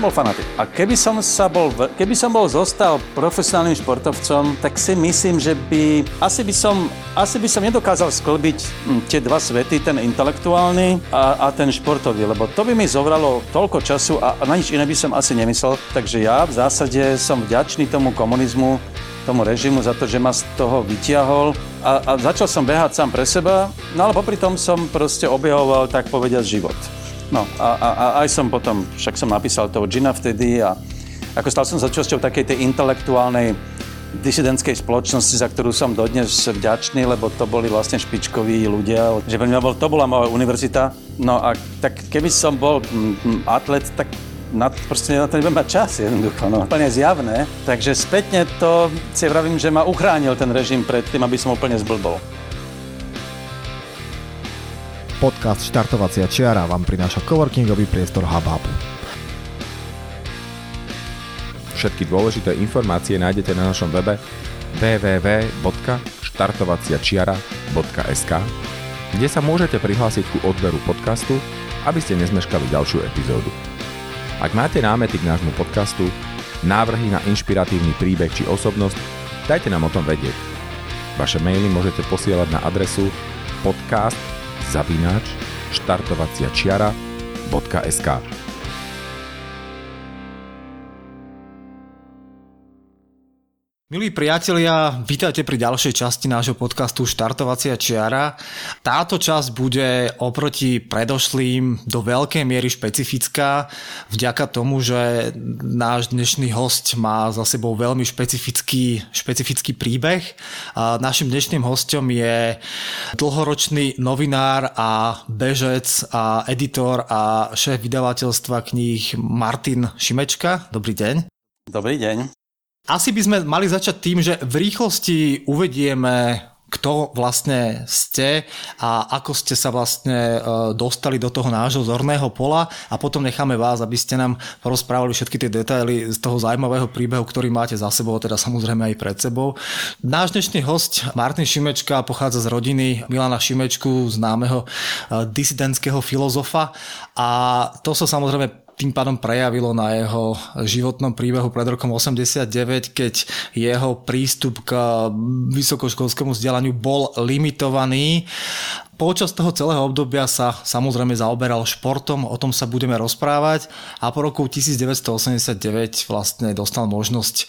som bol fanatik. A keby som, sa bol, keby som bol zostal profesionálnym športovcom, tak si myslím, že by, asi by som, asi by som nedokázal sklbiť hm, tie dva svety, ten intelektuálny a, a ten športový, lebo to by mi zobralo toľko času a, a na nič iné by som asi nemyslel. Takže ja v zásade som vďačný tomu komunizmu, tomu režimu za to, že ma z toho vytiahol a, a začal som behať sám pre seba, no ale popri tom som proste objahoval, tak povediať, život. No a, a, a aj som potom, však som napísal toho Gina vtedy a ako stal som súčasťou takej tej intelektuálnej disidentskej spoločnosti, za ktorú som dodnes vďačný, lebo to boli vlastne špičkoví ľudia, že pre mňa bol, to bola moja univerzita. No a tak keby som bol atlet, tak na, proste na to nebudem mať čas jednoducho, no. Úplne zjavné. Takže spätne to si vravím, že ma uchránil ten režim pred tým, aby som úplne zblbol. Podcast Štartovacia čiara vám prináša coworkingový priestor HubHubu. Všetky dôležité informácie nájdete na našom webe www.štartovaciačiara.sk kde sa môžete prihlásiť ku odberu podcastu, aby ste nezmeškali ďalšiu epizódu. Ak máte námety k nášmu podcastu, návrhy na inšpiratívny príbeh či osobnosť, dajte nám o tom vedieť. Vaše maily môžete posielať na adresu podcast zavináč štartovacia čiara.sk. Milí priatelia, vítajte pri ďalšej časti nášho podcastu Štartovacia čiara. Táto časť bude oproti predošlým do veľkej miery špecifická vďaka tomu, že náš dnešný host má za sebou veľmi špecifický, špecifický príbeh. Našim dnešným hostom je dlhoročný novinár a bežec a editor a šéf vydavateľstva kníh Martin Šimečka. Dobrý deň. Dobrý deň. Asi by sme mali začať tým, že v rýchlosti uvedieme kto vlastne ste a ako ste sa vlastne e, dostali do toho nášho zorného pola a potom necháme vás, aby ste nám porozprávali všetky tie detaily z toho zaujímavého príbehu, ktorý máte za sebou, teda samozrejme aj pred sebou. Náš dnešný host Martin Šimečka pochádza z rodiny Milana Šimečku, známeho e, disidentského filozofa a to sa samozrejme tým pádom prejavilo na jeho životnom príbehu pred rokom 89, keď jeho prístup k vysokoškolskému vzdelaniu bol limitovaný. Počas toho celého obdobia sa samozrejme zaoberal športom, o tom sa budeme rozprávať a po roku 1989 vlastne dostal možnosť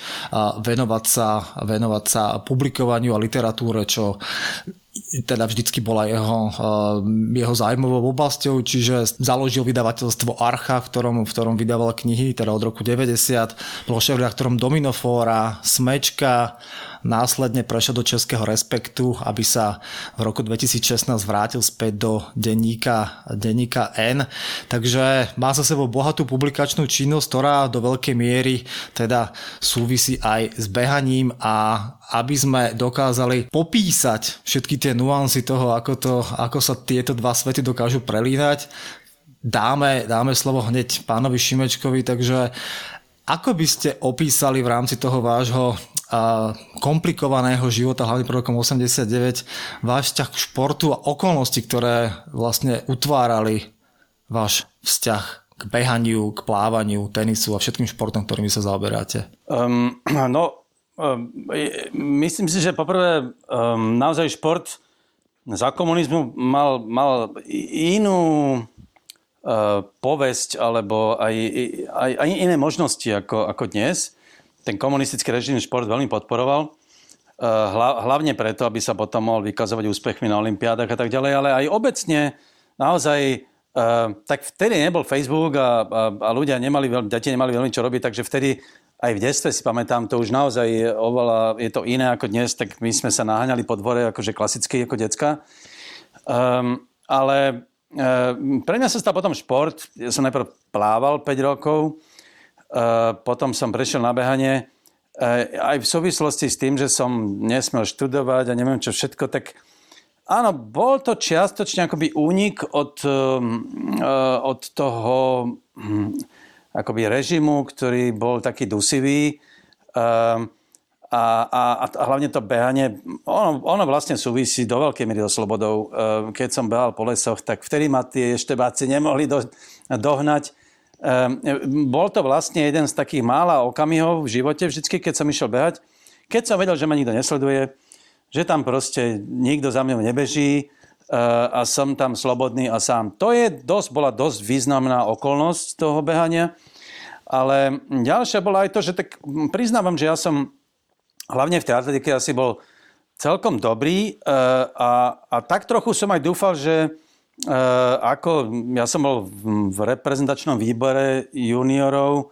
venovať sa, venovať sa publikovaniu a literatúre, čo teda vždycky bola jeho, jeho zájmovou oblasťou, čiže založil vydavateľstvo Archa, v ktorom, v ktorom vydával knihy, teda od roku 90, bol šéf ktorom Dominofóra, Smečka, následne prešiel do Českého respektu, aby sa v roku 2016 vrátil späť do denníka, denníka N. Takže má za sebou bohatú publikačnú činnosť, ktorá do veľkej miery teda súvisí aj s behaním a aby sme dokázali popísať všetky tie nuancy toho, ako, to, ako sa tieto dva svety dokážu prelínať, dáme, dáme slovo hneď pánovi Šimečkovi, takže ako by ste opísali v rámci toho vášho komplikovaného života, hlavne pro rokom 89, váš vzťah k športu a okolnosti, ktoré vlastne utvárali váš vzťah k behaniu, k plávaniu, tenisu a všetkým športom, ktorými sa zaoberáte? Um, no, um, myslím si, že poprvé um, naozaj šport za komunizmu mal, mal inú uh, povesť alebo aj, aj, aj iné možnosti ako, ako dnes ten komunistický režim šport veľmi podporoval. Eh, hlavne preto, aby sa potom mohol vykazovať úspechmi na Olympiádach a tak ďalej, ale aj obecne naozaj eh, tak vtedy nebol Facebook a, a, a ľudia nemali, deti nemali veľmi čo robiť, takže vtedy aj v detstve si pamätám, to už naozaj je oveľa, je to iné ako dnes, tak my sme sa naháňali po dvore akože klasicky ako decka. Um, ale um, pre mňa sa stal potom šport. Ja som najprv plával 5 rokov, Eh, potom som prešiel na behanie. Eh, aj v súvislosti s tým, že som nesmel študovať a neviem čo všetko, tak áno, bol to čiastočne akoby únik od, eh, od toho hm, akoby režimu, ktorý bol taký dusivý. A, a, a hlavne to behanie, ono, ono vlastne súvisí do veľkej miery so slobodou. Keď som behal po lesoch, tak vtedy ma tie eštebáci nemohli do, dohnať bol to vlastne jeden z takých mála okamihov v živote, vždycky, keď som išiel behať, keď som vedel, že ma nikto nesleduje, že tam proste nikto za mňou nebeží a som tam slobodný a sám. To je dosť, bola dosť významná okolnosť toho behania. Ale ďalšia bola aj to, že tak priznávam, že ja som hlavne v tej atletike asi bol celkom dobrý a, a tak trochu som aj dúfal, že Eh, ako ja som bol v reprezentačnom výbore juniorov,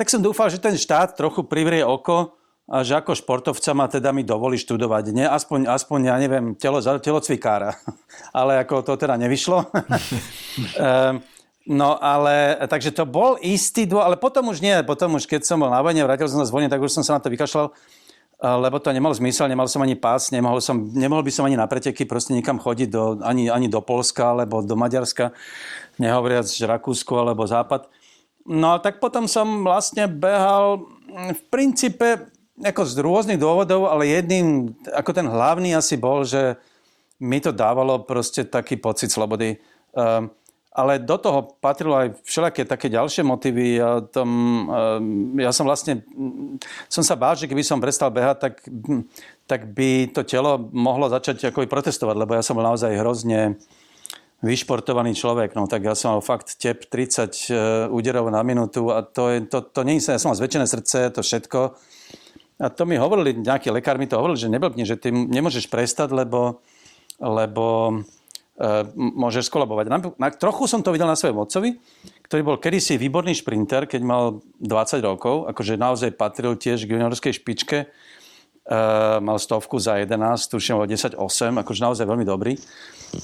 tak som dúfal, že ten štát trochu privrie oko že ako športovca ma teda mi dovolí študovať. Nie, aspoň, aspoň ja neviem, telo, telocvikára. ale ako to teda nevyšlo. Eh, no ale, takže to bol istý dô, ale potom už nie, potom už keď som bol na vojne, vrátil som sa z vojne, tak už som sa na to vykašľal lebo to nemal zmysel, nemal som ani pás, nemohol, som, nemohol by som ani na preteky proste nikam chodiť do, ani, ani do Polska alebo do Maďarska, nehovoriac Rakúsku alebo Západ. No a tak potom som vlastne behal v princípe ako z rôznych dôvodov, ale jedným, ako ten hlavný asi bol, že mi to dávalo proste taký pocit slobody. Uh, ale do toho patrilo aj všelijaké také ďalšie motívy. Ja, tom, eh, ja som vlastne, som sa bál, že keby som prestal behať, tak, tak by to telo mohlo začať ako protestovať, lebo ja som bol naozaj hrozne vyšportovaný človek. No tak ja som mal fakt tep 30 eh, úderov na minútu a to, je, to, to nie je ja som mal zväčšené srdce, to všetko. A to mi hovorili, nejaký lekár mi to hovoril, že neblbni, že ty nemôžeš prestať, lebo, lebo E, môžeš skolabovať. Na, na, trochu som to videl na svojom otcovi, ktorý bol kedysi výborný šprinter, keď mal 20 rokov, akože naozaj patril tiež k juniorskej špičke. Uh, mal stovku za 11, tuším o 10-8, akože naozaj veľmi dobrý.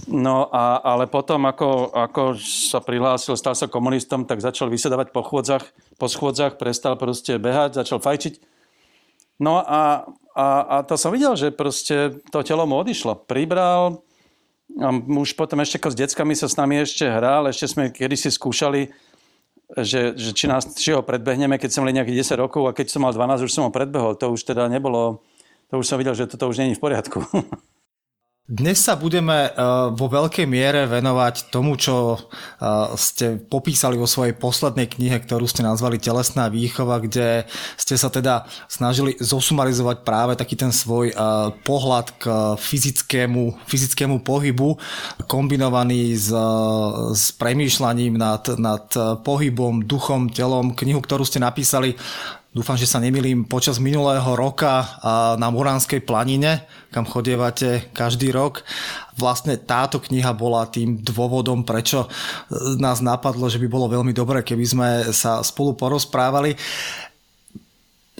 No a, ale potom, ako, ako sa prihlásil, stal sa komunistom, tak začal vysedávať po chôdzach, po schôdzach, prestal proste behať, začal fajčiť. No a, a, a to som videl, že proste to telo mu odišlo. Pribral, a už potom ešte ako s deckami sa s nami ešte hral, ešte sme kedysi skúšali, že, že či, nás, či ho predbehneme, keď som mali nejakých 10 rokov a keď som mal 12, už som ho predbehol. To už teda nebolo, to už som videl, že toto už není v poriadku. Dnes sa budeme eh, vo veľkej miere venovať tomu, čo eh, ste popísali vo svojej poslednej knihe, ktorú ste nazvali Telesná výchova, kde ste sa teda snažili zosumarizovať práve taký ten svoj eh, pohľad k fyzickému, fyzickému pohybu, kombinovaný s, s premýšľaním nad, nad pohybom, duchom, telom. Knihu, ktorú ste napísali dúfam, že sa nemilím, počas minulého roka na Muránskej planine, kam chodievate každý rok. Vlastne táto kniha bola tým dôvodom, prečo nás napadlo, že by bolo veľmi dobré, keby sme sa spolu porozprávali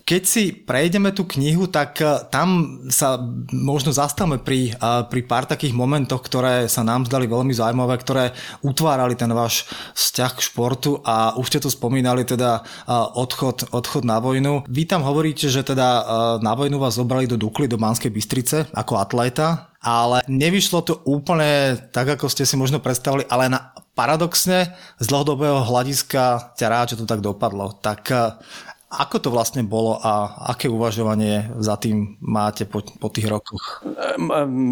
keď si prejdeme tú knihu, tak eh, tam sa možno zastavme pri, eh, pri pár takých momentoch, ktoré sa nám zdali veľmi zaujímavé, ktoré utvárali ten váš vzťah k športu a už ste tu spomínali teda eh, odchod, odchod na vojnu. Vy tam hovoríte, že teda na vojnu vás zobrali do Dukly, do Banskej Bystrice ako atléta, ale nevyšlo to úplne tak, ako ste si možno predstavili, ale na, paradoxne z dlhodobého hľadiska ťa rád, že to tak dopadlo. Tak ako to vlastne bolo a aké uvažovanie za tým máte po, po tých rokoch?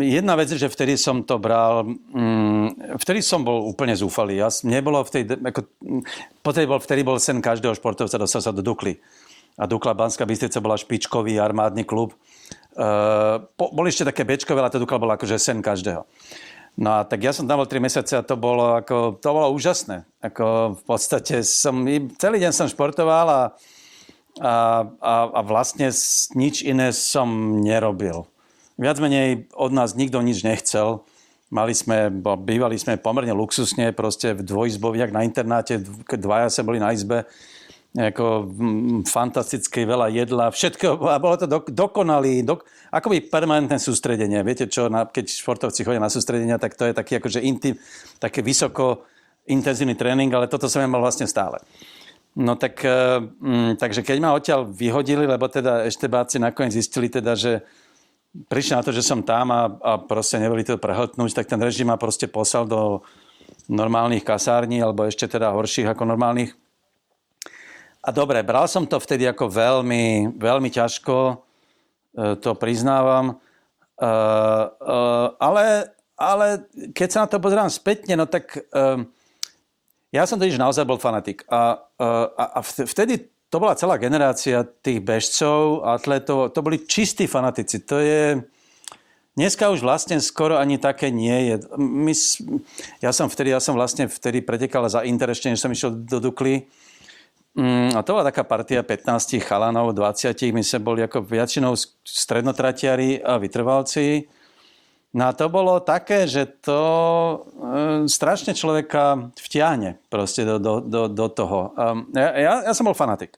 Jedna vec je, že vtedy som to bral, mm, vtedy som bol úplne zúfalý. Ja, nebolo v tej, ako, vtedy, bol, vtedy bol sen každého športovca dostať sa do Dukly. A Dukla Banská Bystrica bola špičkový armádny klub. Uh, boli ešte také bečkové, ale to Dukla bola akože sen každého. No a tak ja som tam bol 3 mesiace a to bolo, ako, to bolo úžasné. Ako v podstate som, celý deň som športoval a a, a, a vlastne nič iné som nerobil. Viac menej od nás nikto nič nechcel. Mali sme, bývali sme pomerne luxusne, proste v dvojizbovi, jak na internáte, dvaja sa boli na izbe, ako fantastické veľa jedla, všetko, a bolo to do, dokonalý, do, akoby permanentné sústredenie. Viete čo, na, keď športovci chodia na sústredenia, tak to je taký akože intim, také vysoko intenzívny tréning, ale toto som ja mal vlastne stále. No tak, mm, takže keď ma odtiaľ vyhodili, lebo teda eštebáci nakoniec zistili teda, že prišli na to, že som tam a, a proste neboli to prehltnúť, tak ten režim ma proste poslal do normálnych kasární, alebo ešte teda horších ako normálnych. A dobre, bral som to vtedy ako veľmi, veľmi ťažko, e, to priznávam. E, e, ale, ale keď sa na to pozerám spätne, no tak ja som totiž naozaj bol fanatik. A, a vtedy to bola celá generácia tých bežcov, atletov, to boli čistí fanatici. To je... Dneska už vlastne skoro ani také nie je. My, ja som vtedy, ja som vlastne vtedy pretekal za Inter ešte, než som išiel do Dukly. Mm, a to bola taká partia 15 chalanov, 20. My sme boli ako väčšinou strednotratiari a vytrvalci. No a to bolo také, že to e, strašne človeka vtiahne proste do, do, do, do toho. Um, ja, ja, ja som bol fanatik.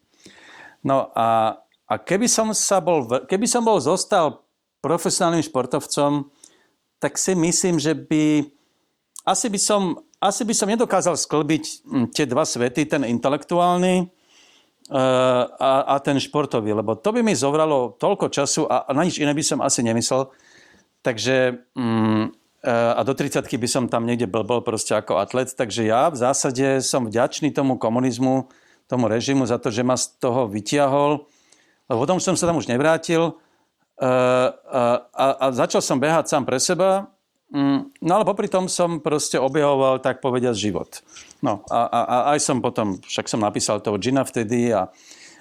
No a, a keby, som sa bol, keby som bol zostal profesionálnym športovcom, tak si myslím, že by asi by som, asi by som nedokázal sklbiť hm, tie dva svety, ten intelektuálny e, a, a ten športový, lebo to by mi zovralo toľko času a, a na nič iné by som asi nemyslel. Takže mm, a do 30 by som tam niekde blbol proste ako atlet. Takže ja v zásade som vďačný tomu komunizmu, tomu režimu za to, že ma z toho vytiahol. Lebo potom som sa tam už nevrátil a, a, a začal som behať sám pre seba. Mm, no ale popri tom som proste objevoval, tak povediať, život. No a, a, a aj som potom, však som napísal toho Gina vtedy a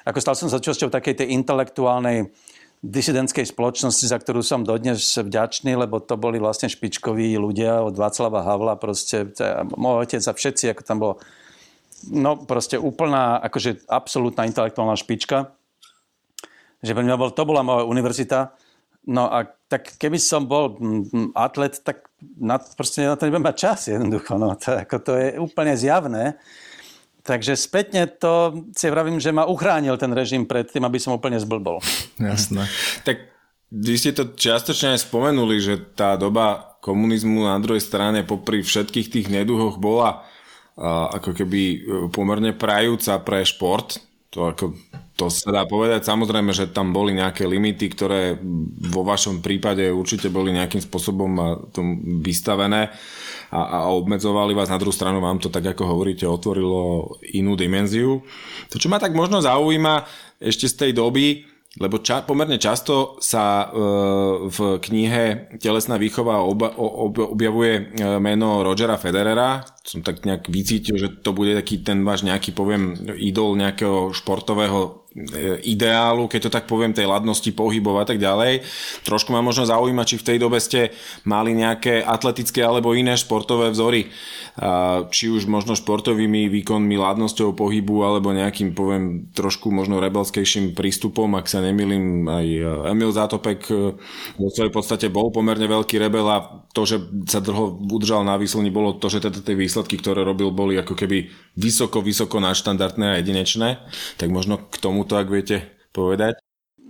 ako stal som súčasťou takej tej intelektuálnej disidentskej spoločnosti, za ktorú som dodnes vďačný, lebo to boli vlastne špičkoví ľudia od Václava Havla, proste môj otec a všetci, ako tam bolo no proste úplná, akože absolútna intelektuálna špička. Že pre mňa bol, to bola moja univerzita. No a tak keby som bol atlet, tak na, proste na to nebudem mať čas jednoducho. No, to, ako to je úplne zjavné. Takže spätne to si vravím, že ma uchránil ten režim pred tým, aby som úplne zblbol. Jasné. tak vy ste to čiastočne aj spomenuli, že tá doba komunizmu na druhej strane popri všetkých tých neduhoch bola uh, ako keby e, pomerne prajúca pre šport. To, ako, to sa dá povedať. Samozrejme, že tam boli nejaké limity, ktoré vo vašom prípade určite boli nejakým spôsobom vystavené a, a obmedzovali vás. Na druhú stranu vám to, tak ako hovoríte, otvorilo inú dimenziu. To, čo ma tak možno zaujíma ešte z tej doby, lebo ča, pomerne často sa e, v knihe Telesná výchova oba, ob, objavuje e, meno Rogera Federera. Som tak nejak vycítil, že to bude taký ten váš nejaký, poviem, idol nejakého športového ideálu, keď to tak poviem, tej ladnosti pohybov a tak ďalej. Trošku ma možno zaujíma, či v tej dobe ste mali nejaké atletické alebo iné športové vzory, či už možno športovými výkonmi, ladnosťou pohybu alebo nejakým, poviem, trošku možno rebelskejším prístupom, ak sa nemýlim, aj Emil Zátopek e, vo svojej podstate bol pomerne veľký rebel a to, že sa dlho udržal na výslni, bolo to, že teda tie výsledky, ktoré robil, boli ako keby vysoko, vysoko nadštandardné a jedinečné. Tak možno k tomu tomuto, ak viete povedať?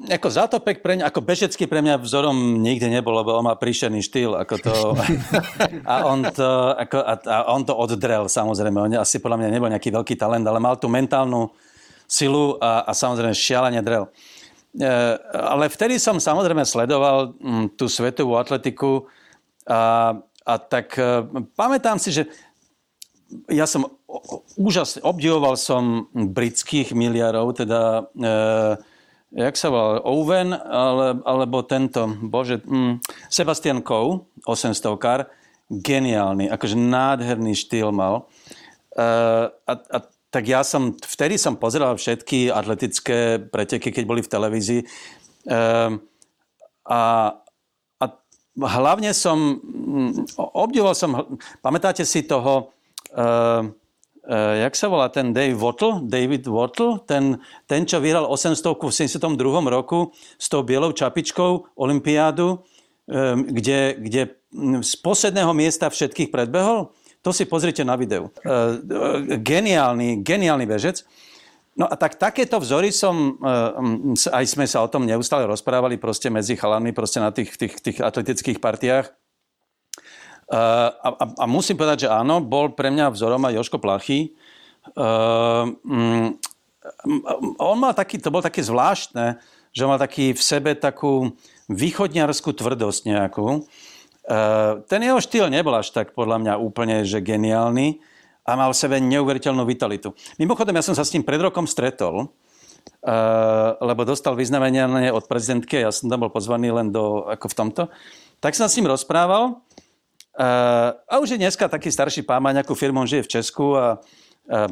Ako Zatopek pre mňa, ako Bežecký pre mňa vzorom nikdy nebol, lebo on má príšerný štýl. Ako to, a, on to, ako, a, a on to oddrel, samozrejme. On asi podľa mňa nebol nejaký veľký talent, ale mal tú mentálnu silu a, a samozrejme šialene drel. E, ale vtedy som samozrejme sledoval m, tú svetovú atletiku a, a tak e, pamätám si, že ja som úžasne, obdivoval som britských miliarov, teda e, jak sa volal, Owen, ale, alebo tento, bože, mm, Sebastian Coe, 800 kar, geniálny, akože nádherný štýl mal. E, a, a tak ja som, vtedy som pozeral všetky atletické preteky, keď boli v televízii. E, a, a hlavne som, mm, obdivoval som, pamätáte si toho, uh, uh, jak sa volá ten Dave Wattle, David Wattle, ten, ten čo vyhral 800 v 72. roku s tou bielou čapičkou Olympiádu, um, kde, kde z posledného miesta všetkých predbehol. To si pozrite na videu. Uh, geniálny, geniálny bežec. No a tak takéto vzory som, aj sme sa o tom neustále rozprávali proste medzi chalami proste na tých, tých, tých atletických partiách. A, a, a musím povedať, že áno, bol pre mňa vzorom aj Joško Plachy. Uh, um, on mal taký, to bol také zvláštne, že mal taký v sebe takú východňarskú tvrdosť nejakú. Uh, ten jeho štýl nebol až tak podľa mňa úplne že geniálny a mal v sebe neuveriteľnú vitalitu. Mimochodom, ja som sa s ním pred rokom stretol, uh, lebo dostal vyznamenie od prezidentky, ja som tam bol pozvaný len do, ako v tomto. Tak som s ním rozprával a už je dneska taký starší pán, má nejakú firmu, on žije v Česku a,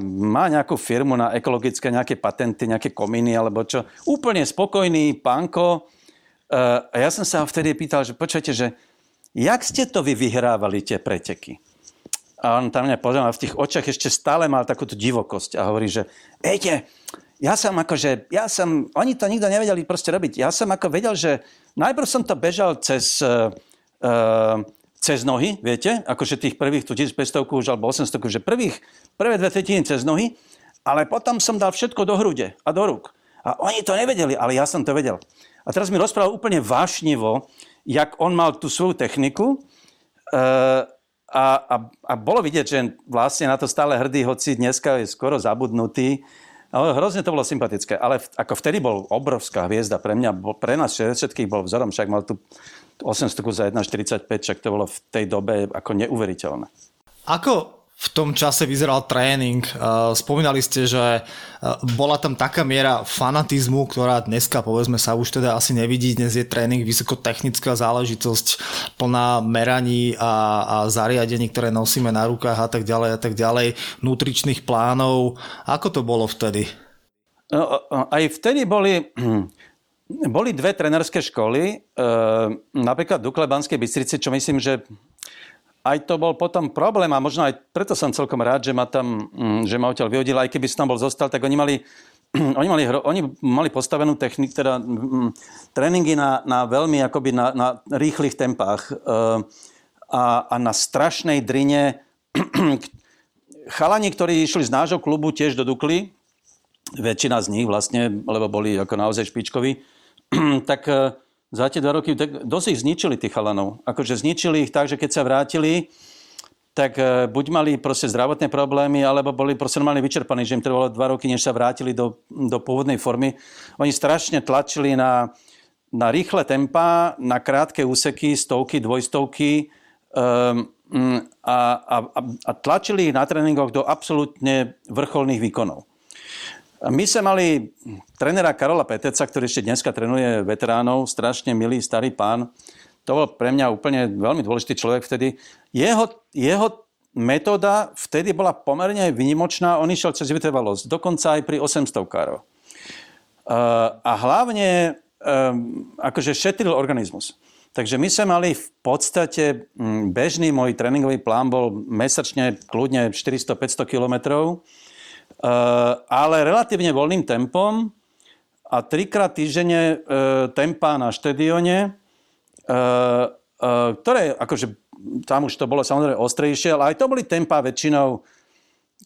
má nejakú firmu na ekologické nejaké patenty, nejaké kominy alebo čo. Úplne spokojný pánko. A ja som sa vtedy pýtal, že počujete, že jak ste to vy vyhrávali tie preteky? A on tam mňa pozeral v tých očiach ešte stále mal takúto divokosť a hovorí, že viete, ja som akože, ja som, oni to nikto nevedeli proste robiť. Ja som ako vedel, že najprv som to bežal cez, uh, cez nohy, viete, akože tých prvých tu 1500 už alebo 800, že prvých, prvé dve tretiny cez nohy, ale potom som dal všetko do hrude a do rúk. A oni to nevedeli, ale ja som to vedel. A teraz mi rozprával úplne vášnivo, jak on mal tú svoju techniku uh, a, a, a bolo vidieť, že vlastne na to stále hrdý, hoci dneska je skoro zabudnutý, ale hrozne to bolo sympatické. Ale v, ako vtedy bol obrovská hviezda pre mňa, bol, pre nás všetkých bol vzorom, však mal tu 800 za 1,45, však to bolo v tej dobe ako neuveriteľné. Ako v tom čase vyzeral tréning. Spomínali ste, že bola tam taká miera fanatizmu, ktorá dneska povedzme sa už teda asi nevidí. Dnes je tréning vysokotechnická záležitosť plná meraní a, a zariadení, ktoré nosíme na rukách a tak ďalej a tak ďalej, nutričných plánov. Ako to bolo vtedy? No, aj vtedy boli boli dve trenerské školy, napríklad Dukle Banskej Bystrici, čo myslím, že aj to bol potom problém a možno aj preto som celkom rád, že ma tam, mm, že ma odtiaľ vyhodil, aj keby som tam bol zostal, tak oni mali, oni mali, oni mali postavenú techniku, teda m, mm, tréningy na, na veľmi akoby na, na rýchlych tempách e, a, a na strašnej drine. Chalani, ktorí išli z nášho klubu tiež do Dukly, väčšina z nich vlastne, lebo boli ako naozaj špičkoví, tak e, za tie dva roky tak dosť ich zničili tých chalanov. Akože zničili ich tak, že keď sa vrátili, tak e, buď mali proste zdravotné problémy, alebo boli proste normálne vyčerpaní, že im trvalo dva roky, než sa vrátili do, do pôvodnej formy. Oni strašne tlačili na, na rýchle tempa, na krátke úseky, stovky, dvojstovky um, a, a, a tlačili ich na tréningoch do absolútne vrcholných výkonov. My sme mali trénera Karola Peteca, ktorý ešte dneska trénuje veteránov, strašne milý starý pán. To bol pre mňa úplne veľmi dôležitý človek vtedy. Jeho, jeho metóda vtedy bola pomerne vynimočná. On išiel cez vytrvalosť, dokonca aj pri 800 károv. A hlavne akože šetril organizmus. Takže my sme mali v podstate bežný môj tréningový plán bol mesačne kľudne 400-500 kilometrov ale relatívne voľným tempom a trikrát týždenne eh, tempa na štedione, eh, ktoré akože tam už to bolo samozrejme ostrejšie, ale aj to boli tempa väčšinou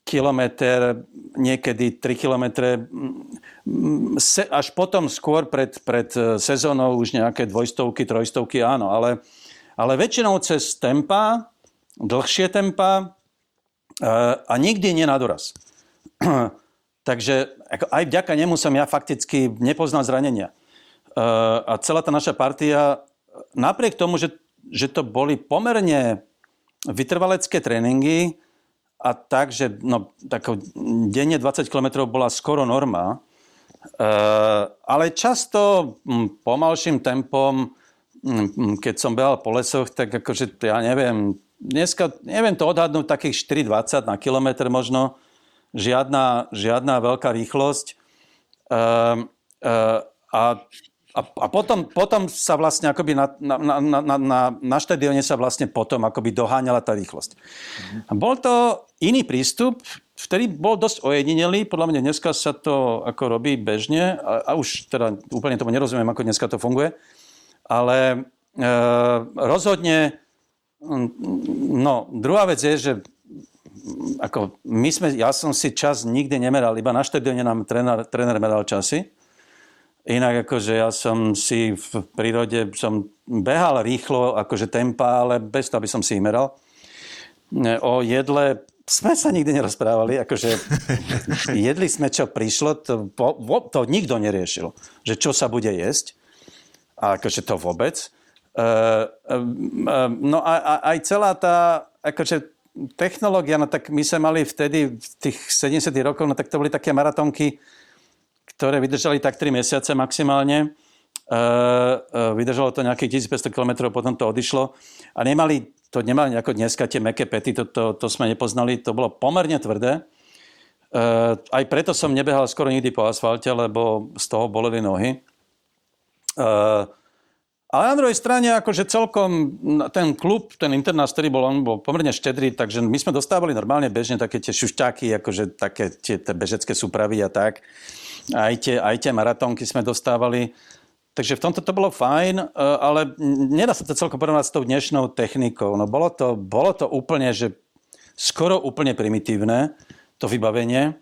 kilometr, niekedy 3 kilometre, mm, až potom skôr pred, pred sezónou už nejaké dvojstovky, trojstovky, áno, ale, ale väčšinou cez tempa, dlhšie tempa a nikdy nie na doraz. Takže ako aj vďaka nemu som ja fakticky nepoznal zranenia. Uh, a celá tá naša partia, napriek tomu, že, že to boli pomerne vytrvalecké tréningy a tak, že no, tak denne 20 km bola skoro norma, uh, ale často m, pomalším tempom, m, keď som behal po lesoch, tak akože ja neviem, dneska neviem to odhadnúť takých 4,20 na kilometr možno, žiadna, žiadna veľká rýchlosť. Uh, uh, a a, a potom, potom sa vlastne akoby na, na, na, na, na, na štadióne sa vlastne potom akoby doháňala tá rýchlosť. Mm-hmm. A bol to iný prístup, vtedy bol dosť ojedinelý, podľa mňa dneska sa to ako robí bežne a, a už teda úplne tomu nerozumiem, ako dneska to funguje, ale e, rozhodne, no druhá vec je, že ako my sme, ja som si čas nikdy nemeral, iba na štadióne nám tréner, tréner meral časy. Inak akože ja som si v prírode, som behal rýchlo, akože tempa, ale bez toho, aby som si meral. O jedle sme sa nikdy nerozprávali, akože jedli sme, čo prišlo, to, to nikto neriešil, že čo sa bude jesť. A akože to vôbec. Uh, uh, no a, a aj celá tá, akože technológia, no tak my sme mali vtedy, v tých 70 rokov, no tak to boli také maratónky, ktoré vydržali tak 3 mesiace maximálne. E, e, vydržalo to nejakých 1500 km, potom to odišlo. A nemali, to nemali ako dneska tie meké pety, to, to, to sme nepoznali, to bolo pomerne tvrdé. aj preto som nebehal skoro nikdy po asfalte, lebo z toho boleli nohy. Uh, ale na druhej strane, akože celkom ten klub, ten internát, ktorý bol, on bol pomerne štedrý, takže my sme dostávali normálne bežne také tie šušťáky, akože také tie, tie bežecké súpravy a tak. Aj tie, aj tie maratónky sme dostávali. Takže v tomto to bolo fajn, e, ale nedá sa to celkom porovnať s tou dnešnou technikou. No bolo to, bolo to úplne, že skoro úplne primitívne, to vybavenie.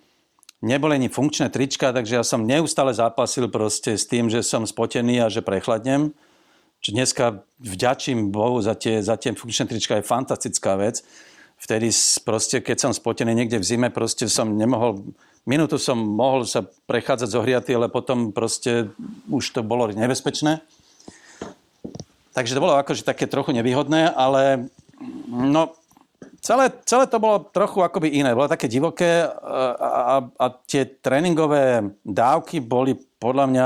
Neboli ani funkčné trička, takže ja som neustále zápasil proste s tým, že som spotený a že prechladnem. Čiže dneska vďačím Bohu za tie, za tie funkčné trička, je fantastická vec. Vtedy proste, keď som spotený niekde v zime, proste som nemohol, minútu som mohol sa prechádzať zohriatý, ale potom proste už to bolo nebezpečné. Takže to bolo akože také trochu nevýhodné, ale no, celé, celé to bolo trochu akoby iné. Bolo také divoké a, a, a tie tréningové dávky boli podľa mňa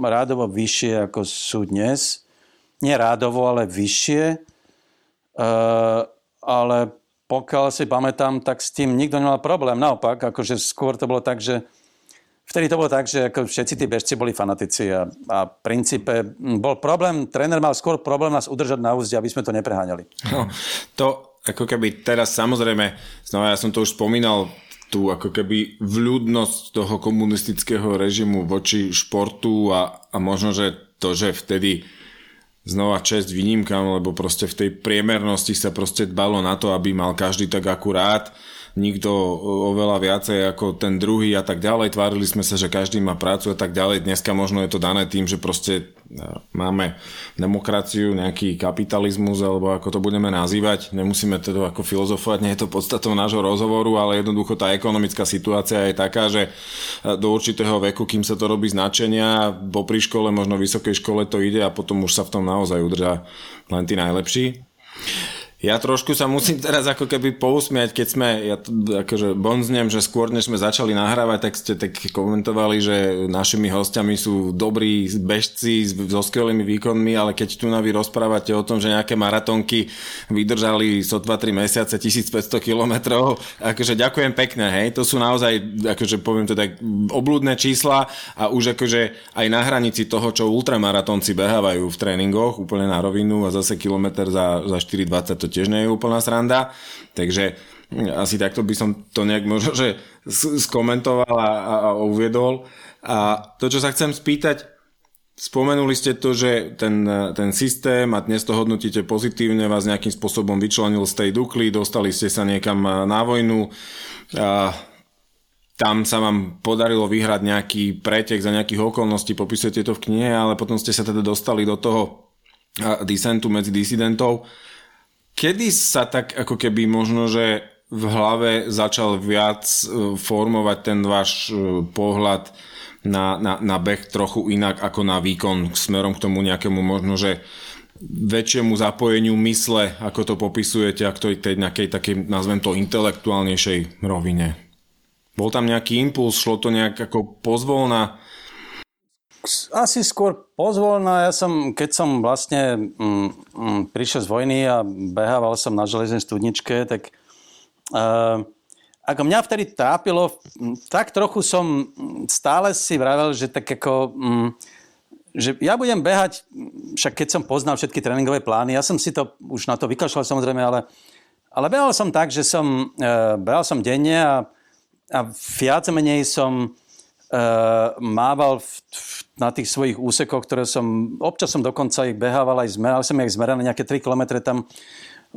rádovo vyššie, ako sú dnes nie rádovo, ale vyššie. E, ale pokiaľ si pamätám, tak s tým nikto nemal problém. Naopak, akože skôr to bolo tak, že vtedy to bolo tak, že ako všetci tí bežci boli fanatici a, a v princípe bol problém, tréner mal skôr problém nás udržať na úzde, aby sme to nepreháňali. No, to ako keby teraz samozrejme, znova ja som to už spomínal, tú ako keby vľudnosť toho komunistického režimu voči športu a, a možno, že to, že vtedy znova čest výnimkam, lebo proste v tej priemernosti sa proste dbalo na to, aby mal každý tak akurát nikto oveľa viacej ako ten druhý a tak ďalej. Tvárili sme sa, že každý má prácu a tak ďalej. Dneska možno je to dané tým, že proste e, máme demokraciu, nejaký kapitalizmus, alebo ako to budeme nazývať. Nemusíme to ako filozofovať, nie je to podstatou nášho rozhovoru, ale jednoducho tá ekonomická situácia je taká, že e, do určitého veku, kým sa to robí značenia, po pri škole, možno vysokej škole to ide a potom už sa v tom naozaj udržia len tí najlepší. Ja trošku sa musím teraz ako keby pousmiať, keď sme, ja to akože bonznem, že skôr než sme začali nahrávať, tak ste tak komentovali, že našimi hostiami sú dobrí bežci so skvelými výkonmi, ale keď tu na vy rozprávate o tom, že nejaké maratónky vydržali sotva 3 mesiace, 1500 kilometrov, akože ďakujem pekne, hej, to sú naozaj, akože poviem to tak, oblúdne čísla a už akože aj na hranici toho, čo ultramaratónci behávajú v tréningoch, úplne na rovinu a zase kilometr za, za 4,20 to tiež nie je úplná sranda. Takže hm, asi takto by som to nejak možno, že skomentoval a, a, a uviedol. A to, čo sa chcem spýtať, Spomenuli ste to, že ten, ten systém, a dnes to hodnotíte pozitívne, vás nejakým spôsobom vyčlenil z tej Dukly, dostali ste sa niekam na vojnu. A tam sa vám podarilo vyhrať nejaký pretek za nejakých okolností, popisujete to v knihe, ale potom ste sa teda dostali do toho disentu medzi disidentov kedy sa tak ako keby možno, že v hlave začal viac e, formovať ten váš e, pohľad na, na, na beh trochu inak ako na výkon smerom k tomu nejakému možno, že väčšiemu zapojeniu mysle, ako to popisujete, ako to tej nejakej takej, nazvem to, intelektuálnejšej rovine. Bol tam nejaký impuls, šlo to nejak ako pozvolna? Asi skôr pozvolná. Ja som, keď som vlastne mm, mm, prišiel z vojny a behával som na železnej studničke, tak uh, ako mňa vtedy trápilo, tak trochu som stále si vravel, že tak ako... Mm, že ja budem behať, však keď som poznal všetky tréningové plány, ja som si to už na to vykašľal samozrejme, ale, ale behal som tak, že som, uh, behal som denne a, a viac menej som mával v, v, na tých svojich úsekoch, ktoré som, občas som dokonca ich behával aj zmeral, som ich zmerané nejaké 3 km tam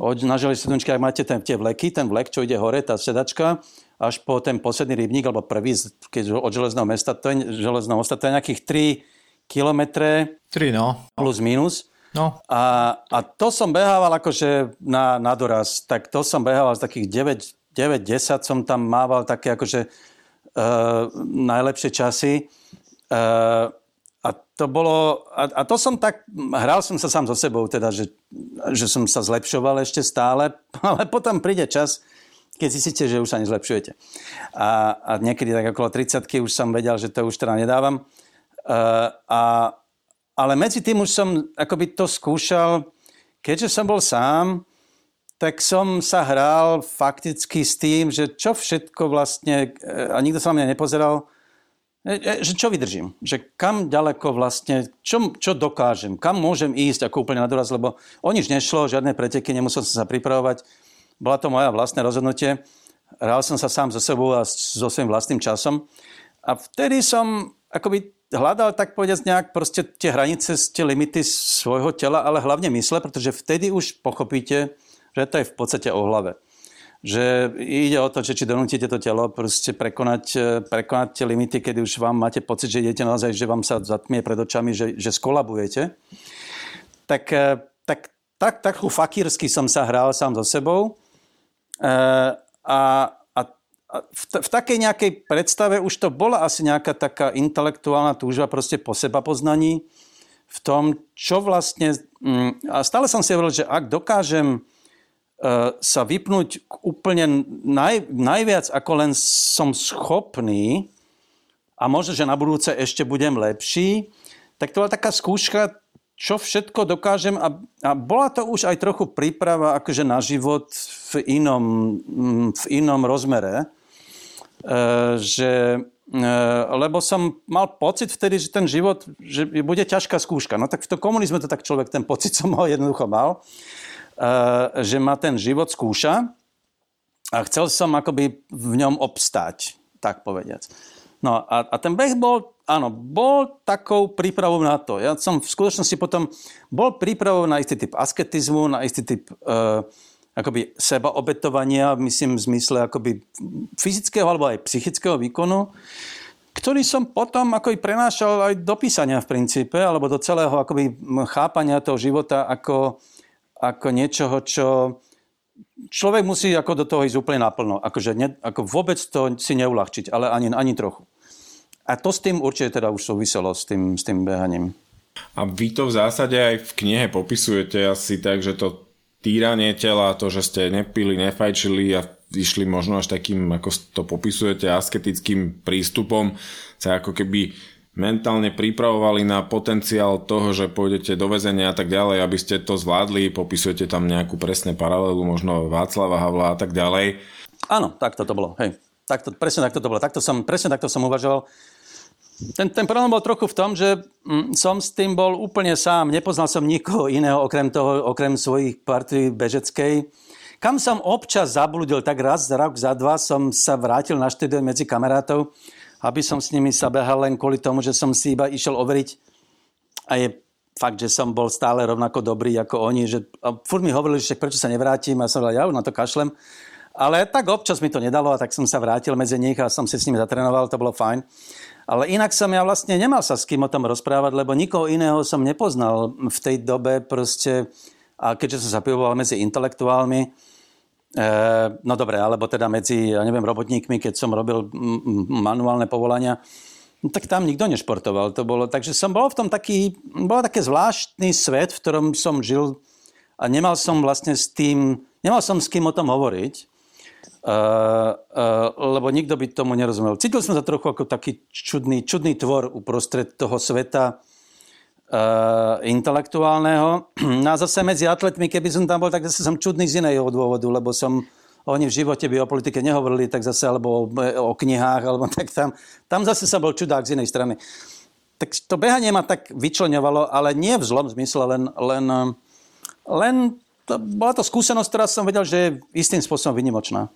od, na železničke, ak máte ten, tie vleky, ten vlek, čo ide hore, tá sedačka, až po ten posledný rybník, alebo prvý, keď od železného mesta, to je, železného mosta, to je nejakých 3 kilometre. 3, no. Plus minus. No. A, a to som behával akože na, na doraz, tak to som behával z takých 9, 9, 10 som tam mával také akože najlepšie časy. Uh, a to bolo, a, a to som tak, hral som sa sám so sebou, teda, že, že som sa zlepšoval ešte stále, ale potom príde čas, keď zistíte, že už sa nezlepšujete. A, a niekedy tak okolo 30 už som vedel, že to už teda nedávam. Uh, a, ale medzi tým už som akoby to skúšal, keďže som bol sám, tak som sa hral fakticky s tým, že čo všetko vlastne, a nikto sa na mňa nepozeral, E, e, že čo vydržím, že kam ďaleko vlastne, čo, čo dokážem, kam môžem ísť ako úplne na doraz, lebo o nič nešlo, žiadne preteky, nemusel som sa pripravovať, bola to moja vlastné rozhodnutie, hral som sa sám so sebou a so svojím vlastným časom. A vtedy som akoby hľadal tak povedať nejak proste tie hranice, tie limity svojho tela, ale hlavne mysle, pretože vtedy už pochopíte, že to je v podstate o hlave že ide o to, že či donútite to telo proste prekonať, e, prekonať tie limity, kedy už vám máte pocit, že idete naozaj, že vám sa zatmie pred očami, že, že skolabujete. Tak, e, tak, tak, tak fakírsky som sa hral sám so sebou e, a, a, a v, v takej nejakej predstave už to bola asi nejaká taká intelektuálna túžba proste po seba poznaní v tom, čo vlastne... Mm, a stále som si hovoril, že ak dokážem sa vypnúť úplne naj, najviac, ako len som schopný a možno, že na budúce ešte budem lepší, tak to bola taká skúška, čo všetko dokážem a, a bola to už aj trochu príprava akože na život v inom, v inom rozmere. E, že, e, lebo som mal pocit vtedy, že ten život že bude ťažká skúška. No tak v tom komunizme to tak človek ten pocit som ho jednoducho mal. Eh, že ma ten život skúša a chcel som akoby v ňom obstáť, tak povediac. No a, a ten beh bol, áno, bol takou prípravou na to. Ja som v skutočnosti potom bol prípravou na istý typ asketizmu, na istý typ uh, akoby sebaobetovania, myslím v zmysle akoby fyzického alebo aj psychického výkonu, ktorý som potom ako prenášal aj do písania v princípe, alebo do celého akoby chápania toho života ako, ako niečoho, čo človek musí ako do toho ísť úplne naplno. Akože ne, ako vôbec to si neulahčiť, ale ani, ani trochu. A to s tým určite teda už súviselo s tým, s tým behaním. A vy to v zásade aj v knihe popisujete asi tak, že to týranie tela, to, že ste nepili, nefajčili a išli možno až takým, ako to popisujete, asketickým prístupom, sa ako keby mentálne pripravovali na potenciál toho, že pôjdete do väzenia a tak ďalej, aby ste to zvládli, popisujete tam nejakú presné paralelu, možno Václava Havla a tak ďalej. Áno, tak to bolo, hej. Takto, presne takto to bolo. Takto som, presne takto som uvažoval. Ten, ten problém bol trochu v tom, že mm, som s tým bol úplne sám. Nepoznal som nikoho iného okrem toho, okrem svojich partí bežeckej. Kam som občas zabludil, tak raz za rok, za dva som sa vrátil na štúdio medzi kamarátov aby som s nimi sa behal len kvôli tomu, že som si iba išiel overiť a je fakt, že som bol stále rovnako dobrý ako oni, že furt mi hovorili, že prečo sa nevrátim a som hovoril, ja na to kašlem. Ale tak občas mi to nedalo a tak som sa vrátil medzi nich a som si s nimi zatrenoval, to bolo fajn. Ale inak som ja vlastne nemal sa s kým o tom rozprávať, lebo nikoho iného som nepoznal v tej dobe proste, a keďže som sa pivoval medzi intelektuálmi, no dobre, alebo teda medzi, ja neviem, robotníkmi, keď som robil manuálne povolania, no tak tam nikto nešportoval. To bolo, takže som bol v tom taký, bol taký zvláštny svet, v ktorom som žil a nemal som vlastne s tým, nemal som s kým o tom hovoriť, uh, uh, lebo nikto by tomu nerozumel. Cítil som sa trochu ako taký čudný, čudný tvor uprostred toho sveta, uh, intelektuálneho. No a zase medzi atletmi, keby som tam bol, tak zase som čudný z iného dôvodu, lebo som oni v živote by o politike nehovorili, tak zase, alebo o, o knihách, alebo tak tam. Tam zase som bol čudák z inej strany. Tak to behanie ma tak vyčleňovalo, ale nie v zlom zmysle, len, len, len to, bola to skúsenosť, ktorá som vedel, že je istým spôsobom vynimočná.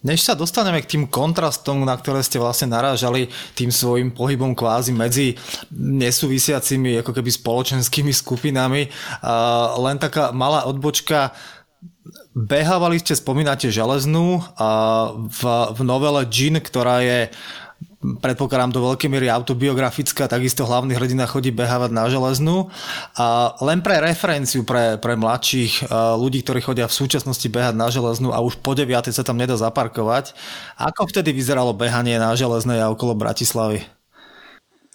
Než sa dostaneme k tým kontrastom, na ktoré ste vlastne narážali tým svojim pohybom kvázi medzi nesúvisiacimi ako keby spoločenskými skupinami, len taká malá odbočka, behávali ste, spomínate železnú v, v novele Jean, ktorá je predpokladám do veľkej miery autobiografická, takisto hlavný hrdina chodí behávať na železnú. A len pre referenciu pre, pre mladších ľudí, ktorí chodia v súčasnosti behať na železnú a už po 9. sa tam nedá zaparkovať. Ako vtedy vyzeralo behanie na železnej a okolo Bratislavy?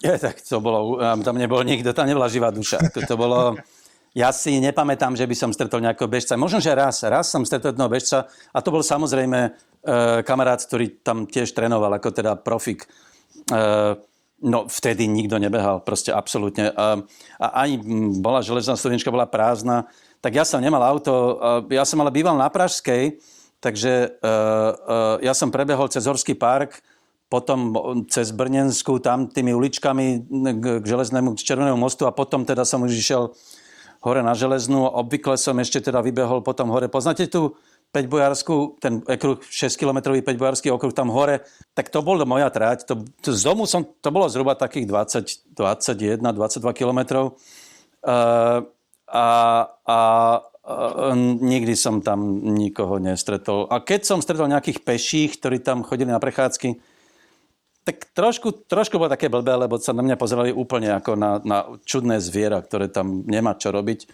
Je, tak to bolo, tam nebol nikto, tam nebola živá duša. To, to bolo, ja si nepamätám, že by som stretol nejakého bežca. Možno, že raz, raz som stretol jedného bežca a to bol samozrejme E, kamarát, ktorý tam tiež trénoval ako teda profik. E, No vtedy nikto nebehal, proste absolútne. A, a ani bola železná studnička, bola prázdna. Tak ja som nemal auto, ja som ale býval na Pražskej, takže ja som prebehol cez Horský park, potom cez Brnensku, tam tými uličkami k železnému, k Červenému mostu a potom teda som už išiel hore na železnú. Obvykle som ešte teda vybehol potom hore. Poznáte tu 5 Bojarsku, ten okruh, 6 km 5 Bojarský okruh tam hore, tak to bol moja tráť. To, to z domu som, to bolo zhruba takých 20, 21, 22 km. Uh, a, a nikdy som tam nikoho nestretol. A keď som stretol nejakých peších, ktorí tam chodili na prechádzky, tak trošku, trošku bolo také blbé, lebo sa na mňa pozerali úplne ako na, na čudné zviera, ktoré tam nemá čo robiť.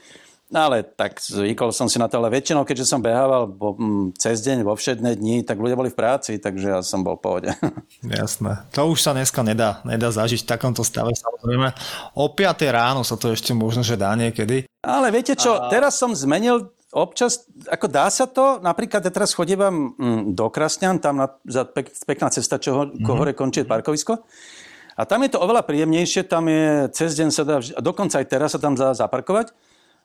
No ale tak zvykol som si na to, ale väčšinou, keďže som behával bo, m, cez deň vo všedné dni, tak ľudia boli v práci, takže ja som bol v pohode. Jasné. To už sa dneska nedá, nedá zažiť v takomto stave samozrejme. O 5 ráno sa to ešte možno, že dá niekedy. Ale viete čo, A... teraz som zmenil občas, ako dá sa to, napríklad ja teraz chodím mm, do Krasňan, tam na, za pek, pekná cesta, čo mm-hmm. hore končí parkovisko. A tam je to oveľa príjemnejšie, tam je cez deň sa dá, dokonca aj teraz sa tam dá zaparkovať.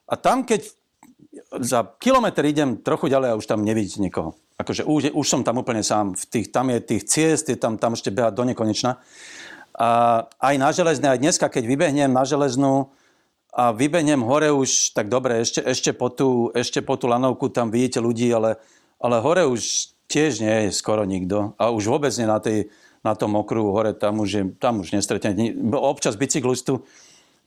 A tam, keď za kilometr idem trochu ďalej a už tam nevidíte nikoho. Akože už, už som tam úplne sám. V tých, tam je tých ciest, je tam, tam ešte behať do nekonečna. A aj na železné, aj dneska, keď vybehnem na železnú, a vybehnem hore už, tak dobre, ešte, ešte, po tú, ešte po tú lanovku tam vidíte ľudí, ale, ale hore už tiež nie je skoro nikto. A už vôbec nie na, tej, na tom okruhu hore, tam už, je, tam už nestretne. Občas bicyklistu,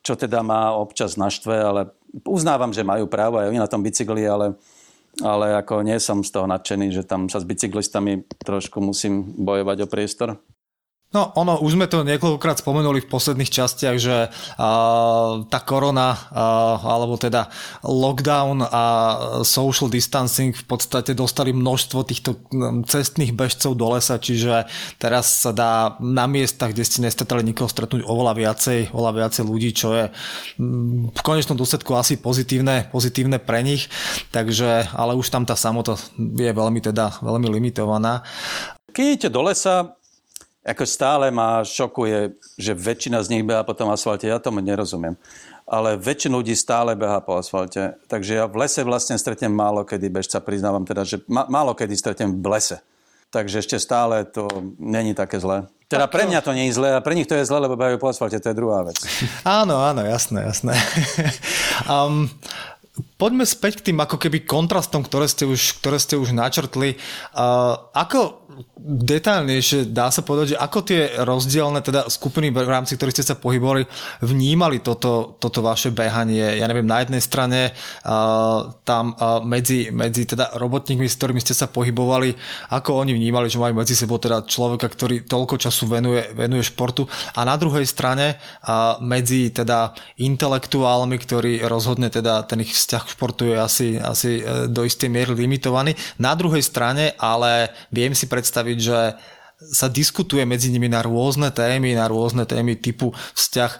čo teda má občas naštve, ale uznávam, že majú právo aj oni na tom bicykli, ale, ale ako nie som z toho nadšený, že tam sa s bicyklistami trošku musím bojovať o priestor. No ono, už sme to niekoľkokrát spomenuli v posledných častiach, že uh, tá korona, uh, alebo teda lockdown a social distancing v podstate dostali množstvo týchto cestných bežcov do lesa, čiže teraz sa dá na miestach, kde ste nestretali nikoho stretnúť oveľa viacej, oveľa viacej ľudí, čo je v konečnom dôsledku asi pozitívne, pozitívne pre nich, takže, ale už tam tá samota je veľmi teda, veľmi limitovaná. Keď idete do lesa, ako stále ma šokuje, že väčšina z nich beha po tom asfalte. Ja tomu nerozumiem. Ale väčšina ľudí stále beha po asfalte. Takže ja v lese vlastne stretnem málo kedy bežca, priznávam teda, že málo kedy stretnem v lese. Takže ešte stále to není také zlé. Teda pre mňa to nie je zlé a pre nich to je zlé, lebo behajú po asfalte, to je druhá vec. Áno, áno, jasné, jasné. um, poďme späť k tým ako keby kontrastom, ktoré ste už, ktoré ste už načrtli. Uh, ako detailnejšie dá sa povedať, že ako tie rozdielne teda skupiny v rámci ktorých ste sa pohybovali vnímali toto, toto vaše behanie. Ja neviem, na jednej strane uh, tam uh, medzi, medzi teda robotníkmi, s ktorými ste sa pohybovali, ako oni vnímali, že majú medzi sebou teda človeka, ktorý toľko času venuje, venuje športu a na druhej strane uh, medzi teda intelektuálmi, ktorí rozhodne teda ten ich vzťah k športu je asi, asi do istej miery limitovaný. Na druhej strane ale viem si predstaviť, že sa diskutuje medzi nimi na rôzne témy, na rôzne témy typu vzťah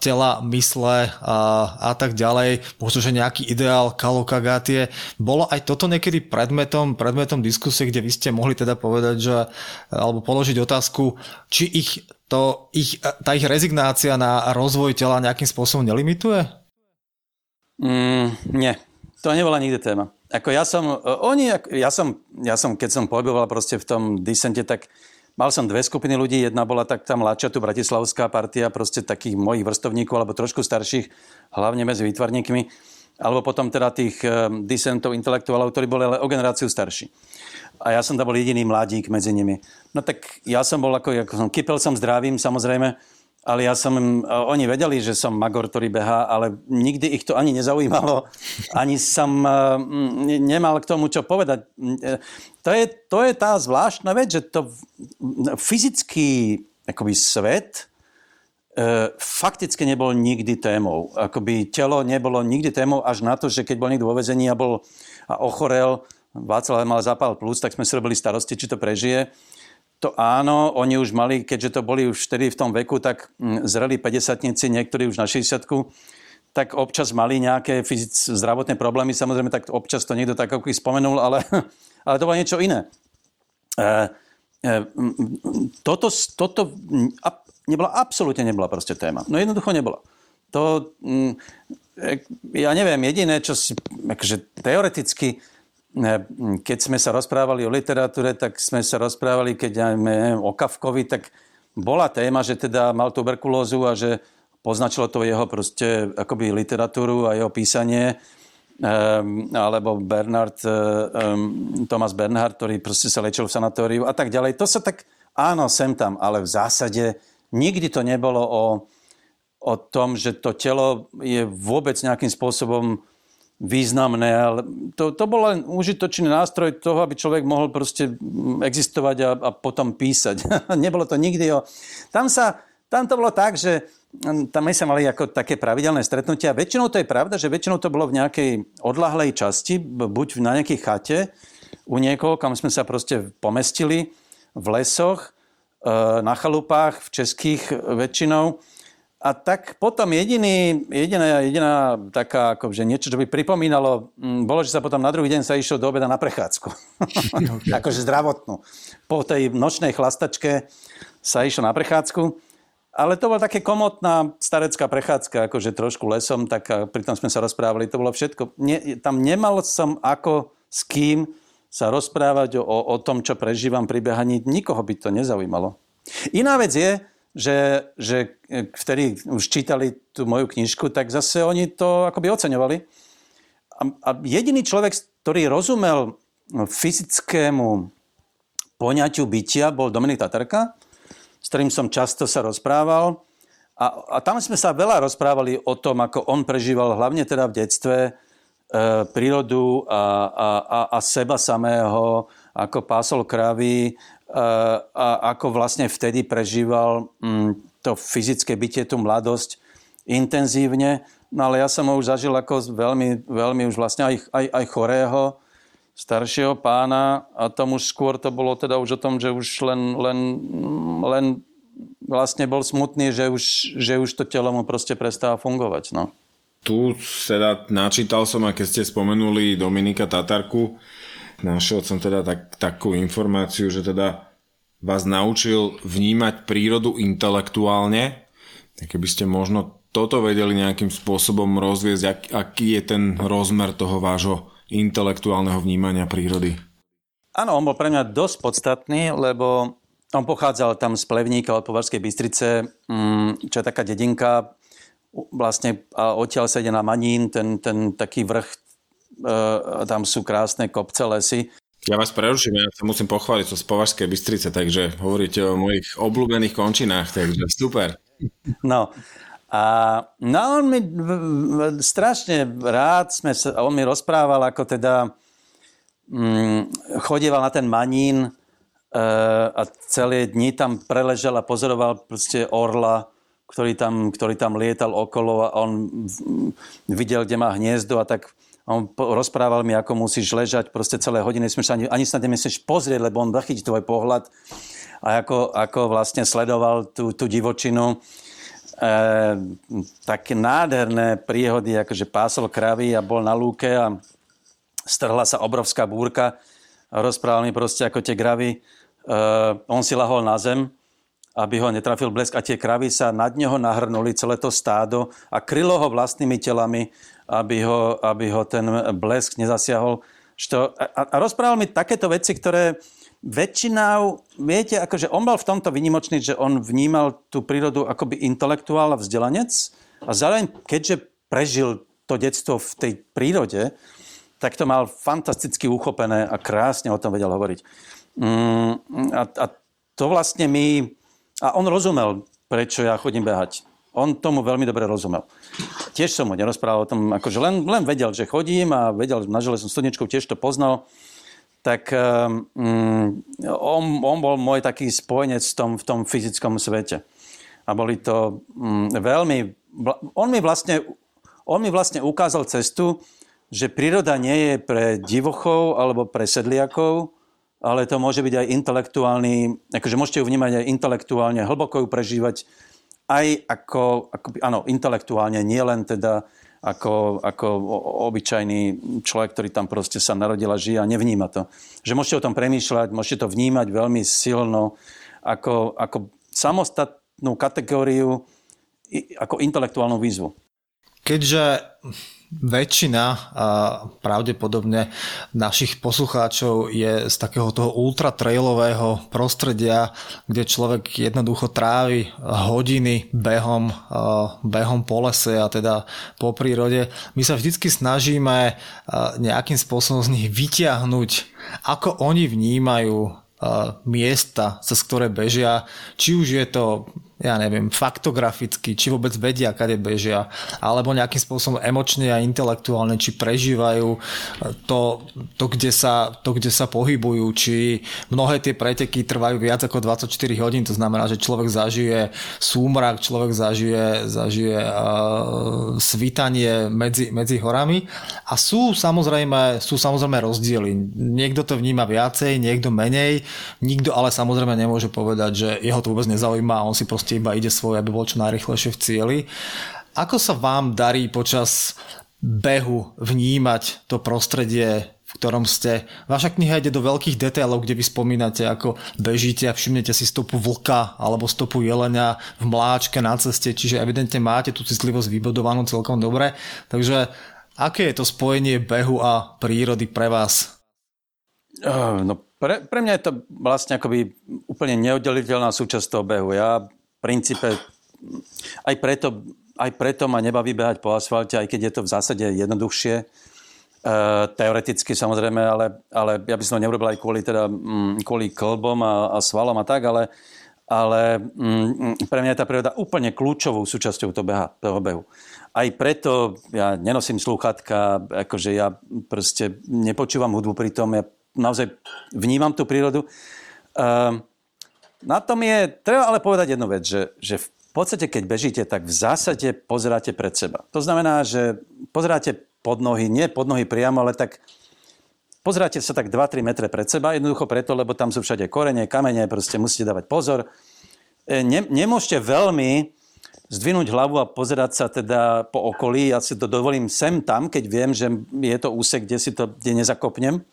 tela, mysle a, a tak ďalej, možno, že nejaký ideál kalokagatie. Bolo aj toto niekedy predmetom, predmetom diskusie, kde vy ste mohli teda povedať, že, alebo položiť otázku, či ich, to, ich, tá ich rezignácia na rozvoj tela nejakým spôsobom nelimituje? Mm, nie, to nebola nikdy téma. Ako ja som, e, oni, ja som, ja som, keď som pohyboval proste v tom disente, tak mal som dve skupiny ľudí. Jedna bola tak tá mladšia, tu bratislavská partia, proste takých mojich vrstovníkov, alebo trošku starších, hlavne medzi výtvarníkmi. Alebo potom teda tých e, disentov, intelektuálov, ktorí boli ale o generáciu starší. A ja som tam bol jediný mladík medzi nimi. No tak ja som bol ako, ako som, kypel som zdravím, samozrejme, ale ja som, oni vedeli, že som magor, ktorý behá, ale nikdy ich to ani nezaujímalo, ani som nemal k tomu čo povedať. To je, to je tá zvláštna vec, že to fyzický akoby svet e, fakticky nebol nikdy témou. Akoby telo nebolo nikdy témou až na to, že keď bol niekto vo vezení a bol a ochorel, Václav mal zapal plus, tak sme si robili starosti, či to prežije. To áno, oni už mali, keďže to boli už vtedy v tom veku, tak mm, zreli 50 niektorí už na 60 tak občas mali nejaké fyzic, zdravotné problémy, samozrejme, tak občas to niekto tak ako spomenul, ale, ale to bolo niečo iné. E, e, toto, toto, a nebola, absolútne nebola proste téma. No jednoducho nebola. To, mm, ja neviem, jediné, čo si, akože teoreticky, keď sme sa rozprávali o literatúre, tak sme sa rozprávali, keď ja neviem, o Kafkovi, tak bola téma, že teda mal tuberkulózu a že poznačilo to jeho proste akoby literatúru a jeho písanie. Um, alebo Bernard, um, Thomas Bernhard, ktorý proste sa lečil v sanatóriu a tak ďalej. To sa tak, áno, sem tam, ale v zásade nikdy to nebolo o, o tom, že to telo je vôbec nejakým spôsobom významné, ale to, to bol len užitočný nástroj toho, aby človek mohol proste existovať a, a potom písať. Nebolo to nikdy o... Tam sa, tam to bolo tak, že tam my sa mali ako také pravidelné stretnutia. Väčšinou to je pravda, že väčšinou to bolo v nejakej odlahlej časti, buď na nejakej chate u niekoho, kam sme sa proste pomestili, v lesoch, e, na chalupách, v českých väčšinou. A tak potom jediný, jediná, jediná taká, akože niečo, čo by pripomínalo, bolo, že sa potom na druhý deň sa išlo do obeda na prechádzku. Okay. akože zdravotnú. Po tej nočnej chlastačke sa išlo na prechádzku. Ale to bola také komotná starecká prechádzka, akože trošku lesom, tak pritom sme sa rozprávali, to bolo všetko. Nie, tam nemal som ako s kým sa rozprávať o, o tom, čo prežívam pri behaní. Nikoho by to nezaujímalo. Iná vec je, že, že vtedy už čítali tú moju knižku, tak zase oni to akoby oceňovali. A, a jediný človek, ktorý rozumel fyzickému poňaťu bytia, bol Dominik Tatarka, s ktorým som často sa rozprával. A, a tam sme sa veľa rozprávali o tom, ako on prežíval hlavne teda v detstve e, prírodu a, a, a, a seba samého, ako pásol kravy, a ako vlastne vtedy prežíval mm, to fyzické bytie, tú mladosť intenzívne. No ale ja som ho už zažil ako veľmi, veľmi už vlastne aj, aj, aj chorého, staršieho pána a tam už skôr to bolo teda už o tom, že už len, len, len vlastne bol smutný, že už, že už to telo mu proste prestáva fungovať. No. Tu teda načítal som, a keď ste spomenuli Dominika Tatarku, našiel som teda tak, takú informáciu, že teda vás naučil vnímať prírodu intelektuálne, keby ste možno toto vedeli nejakým spôsobom rozviesť, ak, aký je ten rozmer toho vášho intelektuálneho vnímania prírody. Áno, on bol pre mňa dosť podstatný, lebo on pochádzal tam z Plevníka od Považskej Bystrice, mm, čo je taká dedinka, vlastne a odtiaľ sa ide na Manín, ten, ten taký vrch tam sú krásne kopce, lesy. Ja vás preruším, ja sa musím pochváliť, som z Považskej Bystrice, takže hovoríte o mojich obľúbených končinách, takže super. No, a no on mi strašne rád, sme sa, on mi rozprával, ako teda mm, chodieval na ten manín e, a celé dni tam preležal a pozoroval proste orla, ktorý tam, ktorý tam lietal okolo a on videl, kde má hniezdo a tak on rozprával mi, ako musíš ležať proste celé hodiny, sa ani, ani sa nemyslíš pozrieť, lebo on zachytí tvoj pohľad a ako, ako vlastne sledoval tú, tú divočinu. E, také nádherné príhody, akože pásol kravy a bol na lúke a strhla sa obrovská búrka a rozprával mi proste, ako tie kravy. E, on si lahol na zem, aby ho netrafil blesk a tie kravy sa nad neho nahrnuli, celé to stádo a krylo ho vlastnými telami aby ho, aby ho ten blesk nezasiahol. Što, a, a rozprával mi takéto veci, ktoré väčšinou, viete, akože on bol v tomto vynimočný, že on vnímal tú prírodu akoby intelektuál a vzdelanec a zároveň, keďže prežil to detstvo v tej prírode, tak to mal fantasticky uchopené a krásne o tom vedel hovoriť. Mm, a, a to vlastne mi... A on rozumel, prečo ja chodím behať. On tomu veľmi dobre rozumel. Tiež som mu nerozprával o tom, akože len, len vedel, že chodím a vedel, na železnom studničkou tiež to poznal. Tak um, on, on bol môj taký spojenec v tom, v tom fyzickom svete. A boli to um, veľmi... On mi, vlastne, on mi vlastne ukázal cestu, že príroda nie je pre divochov alebo pre sedliakov, ale to môže byť aj intelektuálny, akože môžete ju vnímať aj intelektuálne, hlboko ju prežívať, aj ako, ako áno, intelektuálne, nie len teda ako, ako obyčajný človek, ktorý tam proste sa narodil a žije a nevníma to. Že môžete o tom premýšľať, môžete to vnímať veľmi silno, ako, ako samostatnú kategóriu ako intelektuálnu výzvu. Keďže väčšina a pravdepodobne našich poslucháčov je z takého toho ultratrailového prostredia, kde človek jednoducho trávi hodiny behom, behom po lese a teda po prírode. My sa vždycky snažíme nejakým spôsobom z nich vyťahnuť, ako oni vnímajú miesta, cez ktoré bežia, či už je to ja neviem, faktograficky, či vôbec vedia, kade bežia, alebo nejakým spôsobom emočne a intelektuálne, či prežívajú to, to, kde sa, to, kde sa pohybujú, či mnohé tie preteky trvajú viac ako 24 hodín, to znamená, že človek zažije súmrak, človek zažije, zažije uh, svítanie medzi, medzi horami a sú samozrejme, sú samozrejme rozdiely. Niekto to vníma viacej, niekto menej, nikto ale samozrejme nemôže povedať, že jeho to vôbec nezaujíma a on si proste proste iba ide svoje, aby bol čo najrychlejšie v cieli. Ako sa vám darí počas behu vnímať to prostredie, v ktorom ste. Vaša kniha ide do veľkých detailov, kde vy spomínate, ako bežíte a všimnete si stopu vlka alebo stopu jelenia v mláčke na ceste, čiže evidentne máte tú citlivosť vybudovanú celkom dobre. Takže aké je to spojenie behu a prírody pre vás? No, pre, pre mňa je to vlastne akoby úplne neoddeliteľná súčasť toho behu. Ja princípe aj preto, aj preto ma nebaví behať po asfalte, aj keď je to v zásade jednoduchšie. E, teoreticky samozrejme, ale, ale ja by som to neurobil aj kvôli, teda, mm, kvôli klbom a, a svalom a tak, ale, ale mm, pre mňa je tá príroda úplne kľúčovou súčasťou toho, beha, toho behu. Aj preto ja nenosím slúchatka, akože ja proste nepočúvam hudbu pri tom, ja naozaj vnímam tú prírodu. E, na tom je, treba ale povedať jednu vec, že, že v podstate, keď bežíte, tak v zásade pozeráte pred seba. To znamená, že pozeráte pod nohy, nie pod nohy priamo, ale tak pozeráte sa tak 2-3 metre pred seba, jednoducho preto, lebo tam sú všade korene, kamene, proste musíte dávať pozor. E, ne, nemôžete veľmi zdvinúť hlavu a pozerať sa teda po okolí. Ja si to dovolím sem tam, keď viem, že je to úsek, kde si to kde nezakopnem.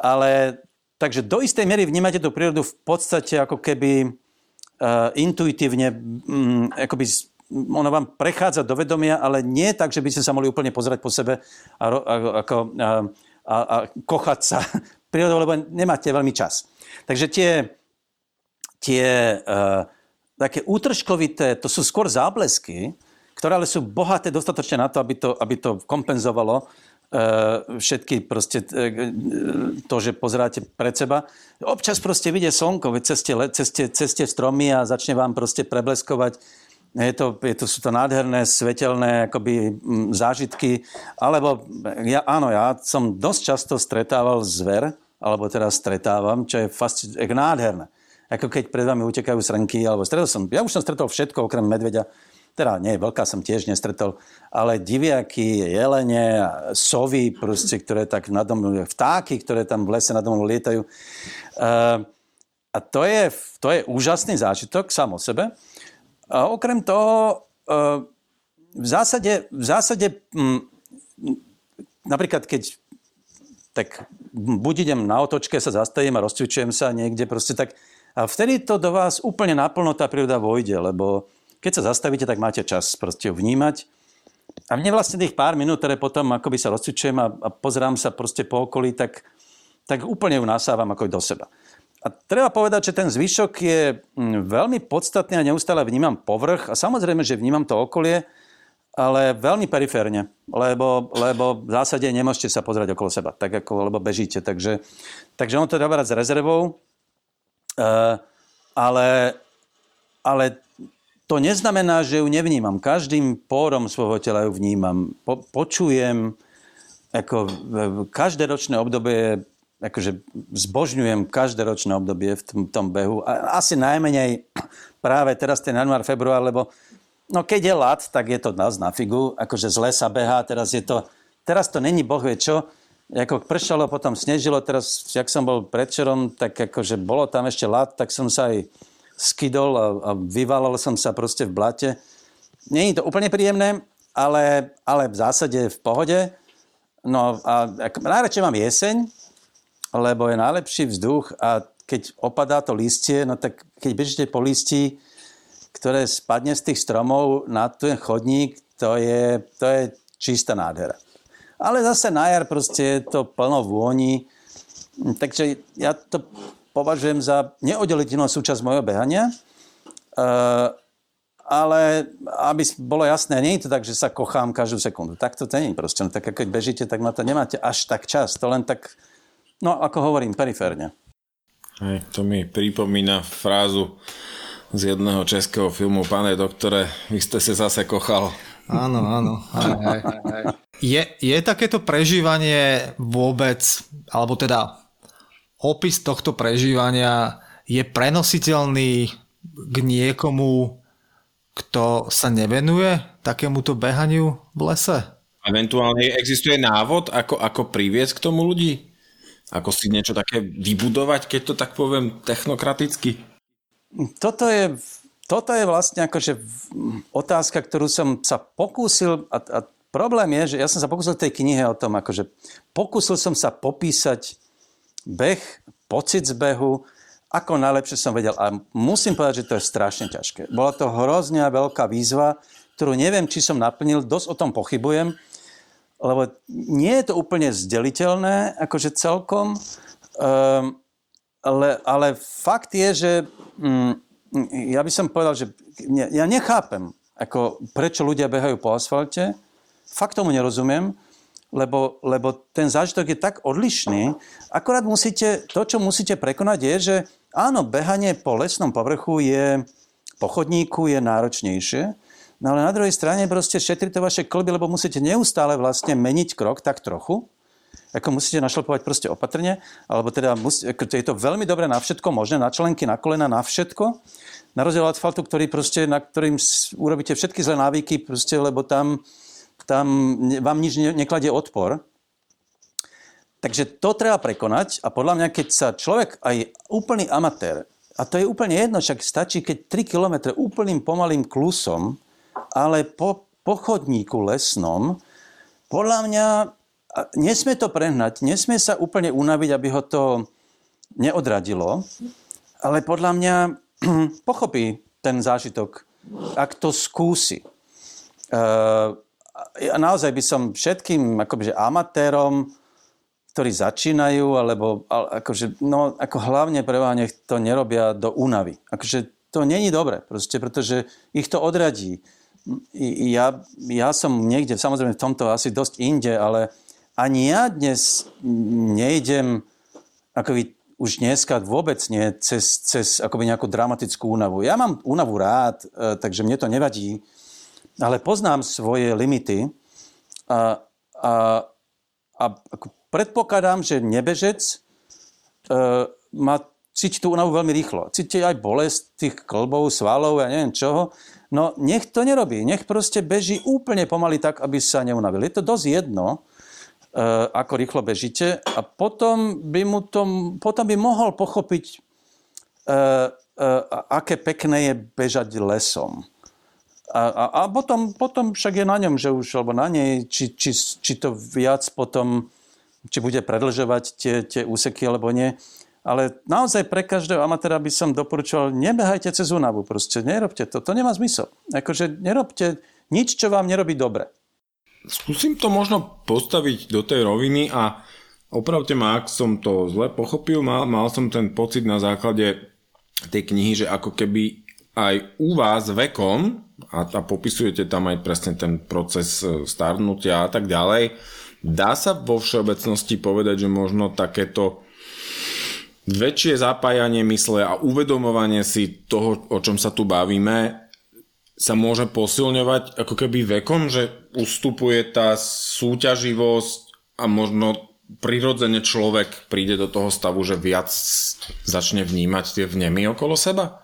Ale Takže do istej miery vnímate tú prírodu v podstate ako keby uh, intuitívne, um, akoby ono vám prechádza do vedomia, ale nie tak, že by ste sa mohli úplne pozerať po sebe a, a, ako, a, a, a kochať sa prírodou, lebo nemáte veľmi čas. Takže tie, tie uh, také útržkovité, to sú skôr záblesky, ktoré ale sú bohaté dostatočne na to, aby to, aby to kompenzovalo všetky proste e, to, že pozeráte pred seba. Občas proste vidie slnko, veď ceste, ceste, ceste stromy a začne vám proste prebleskovať. Je to, je to, sú to nádherné, svetelné akoby, zážitky. Alebo ja, áno, ja som dosť často stretával zver, alebo teraz stretávam, čo je fast, nádherné. Ako keď pred vami utekajú srnky, alebo stretol som, ja už som stretol všetko okrem medveďa, teda nie, vlka som tiež nestretol, ale diviaky, jelene, sovy, proste, ktoré tak nado mnou, vtáky, ktoré tam v lese nado mnou lietajú. Uh, a to je, to je úžasný zážitok sám o sebe. A okrem toho, uh, v zásade, v zásade m, napríklad keď tak buď idem na otočke, sa zastavím a rozcvičujem sa niekde proste tak a vtedy to do vás úplne naplno tá príroda vojde, lebo keď sa zastavíte, tak máte čas proste vnímať. A mne vlastne tých pár minút, ktoré potom akoby sa rozcvičujem a, a pozerám sa proste po okolí, tak, tak úplne ju nasávam ako do seba. A treba povedať, že ten zvyšok je mm, veľmi podstatný a neustále vnímam povrch a samozrejme, že vnímam to okolie, ale veľmi periférne, lebo, lebo v zásade nemôžete sa pozerať okolo seba, tak ako, lebo bežíte. Takže, takže on to treba s rezervou, uh, ale, ale to neznamená, že ju nevnímam. Každým pórom svojho tela ju vnímam. Po, počujem, ako každé ročné obdobie, akože zbožňujem každé ročné obdobie v tom, tom behu. A asi najmenej práve teraz ten január, február, lebo no keď je lat, tak je to nás na figu. Akože z lesa behá, teraz je to, teraz to není boh vie čo. Ako pršalo, potom snežilo, teraz, jak som bol predčerom, tak akože bolo tam ešte lat, tak som sa aj skydol a, a vyvalal som sa proste v blate. Je to úplne príjemné, ale, ale v zásade v pohode. No a najradšej mám jeseň, lebo je najlepší vzduch a keď opadá to listie, no tak keď bežíte po listí, ktoré spadne z tých stromov na ten chodník, to je, to je čistá nádhera. Ale zase na jar proste je to plno vôni, takže ja to považujem za neoddeliteľnú súčasť mojho behania. Uh, ale aby bolo jasné, nie je to tak, že sa kochám každú sekundu. Tak to není proste. No, tak keď bežíte, tak na to nemáte až tak čas. To len tak, no ako hovorím, periférne. Hej, to mi pripomína frázu z jedného českého filmu Pane doktore, vy ste sa zase kochal. Áno, áno. Hej, hej. Je, je takéto prežívanie vôbec, alebo teda opis tohto prežívania je prenositeľný k niekomu, kto sa nevenuje takémuto behaniu v lese? Eventuálne existuje návod, ako, ako priviesť k tomu ľudí? Ako si niečo také vybudovať, keď to tak poviem technokraticky? Toto je, toto je vlastne akože otázka, ktorú som sa pokúsil a, a problém je, že ja som sa pokúsil v tej knihe o tom, akože pokúsil som sa popísať beh, pocit z behu, ako najlepšie som vedel. A musím povedať, že to je strašne ťažké. Bola to hrozne veľká výzva, ktorú neviem, či som naplnil, dosť o tom pochybujem, lebo nie je to úplne zdeliteľné, akože celkom, um, ale, ale fakt je, že um, ja by som povedal, že ja nechápem, ako prečo ľudia behajú po asfalte, fakt tomu nerozumiem, lebo, lebo ten zážitok je tak odlišný. Akorát musíte, to, čo musíte prekonať, je, že Áno, behanie po lesnom povrchu je, po chodníku je náročnejšie, no ale na druhej strane proste šetri to vaše klby, lebo musíte neustále vlastne meniť krok tak trochu, ako musíte našlapovať proste opatrne, alebo teda musí, ako je to veľmi dobré na všetko, možné na členky, na kolena, na všetko. Na rozdiel asfaltu, ktorý proste, na ktorým urobíte všetky zlé návyky, proste, lebo tam, tam vám nič nekladie odpor. Takže to treba prekonať a podľa mňa, keď sa človek aj úplný amatér, a to je úplne jedno, však stačí, keď 3 km úplným pomalým klusom, ale po, po lesnom, podľa mňa nesmie to prehnať, nesmie sa úplne unaviť, aby ho to neodradilo, ale podľa mňa pochopí ten zážitok, ak to skúsi. Uh, ja naozaj by som všetkým akoby, že amatérom ktorí začínajú, alebo akože, no, ako hlavne pre vás nech to nerobia do únavy. Akože to není dobre, proste, pretože ich to odradí. Ja, ja som niekde, samozrejme v tomto asi dosť inde, ale ani ja dnes nejdem akoby už dneska vôbec nie cez, cez akoby nejakú dramatickú únavu. Ja mám únavu rád, e, takže mne to nevadí, ale poznám svoje limity a, a, a Predpokladám, že nebežec e, má cíti tú únavu veľmi rýchlo. Cíti aj bolesť tých klbov, svalov, ja neviem čoho. No nech to nerobí. Nech proste beží úplne pomaly tak, aby sa neunavil. Je to dosť jedno, e, ako rýchlo bežíte a potom by, mu to, potom by mohol pochopiť, e, e, aké pekné je bežať lesom. A, a, a potom, potom však je na ňom, že už, alebo na nej, či, či, či to viac potom či bude predlžovať tie, tie úseky alebo nie. Ale naozaj pre každého amatéra by som doporučoval, nebehajte cez únavu, proste nerobte to, to nemá zmysel. Akože nerobte nič, čo vám nerobí dobre. Skúsim to možno postaviť do tej roviny a opravte ma, ak som to zle pochopil, mal, mal som ten pocit na základe tej knihy, že ako keby aj u vás vekom, a, a popisujete tam aj presne ten proces e, starnutia a tak ďalej, Dá sa vo všeobecnosti povedať, že možno takéto väčšie zapájanie mysle a uvedomovanie si toho, o čom sa tu bavíme, sa môže posilňovať ako keby vekom, že ustupuje tá súťaživosť a možno prirodzene človek príde do toho stavu, že viac začne vnímať tie vnemy okolo seba?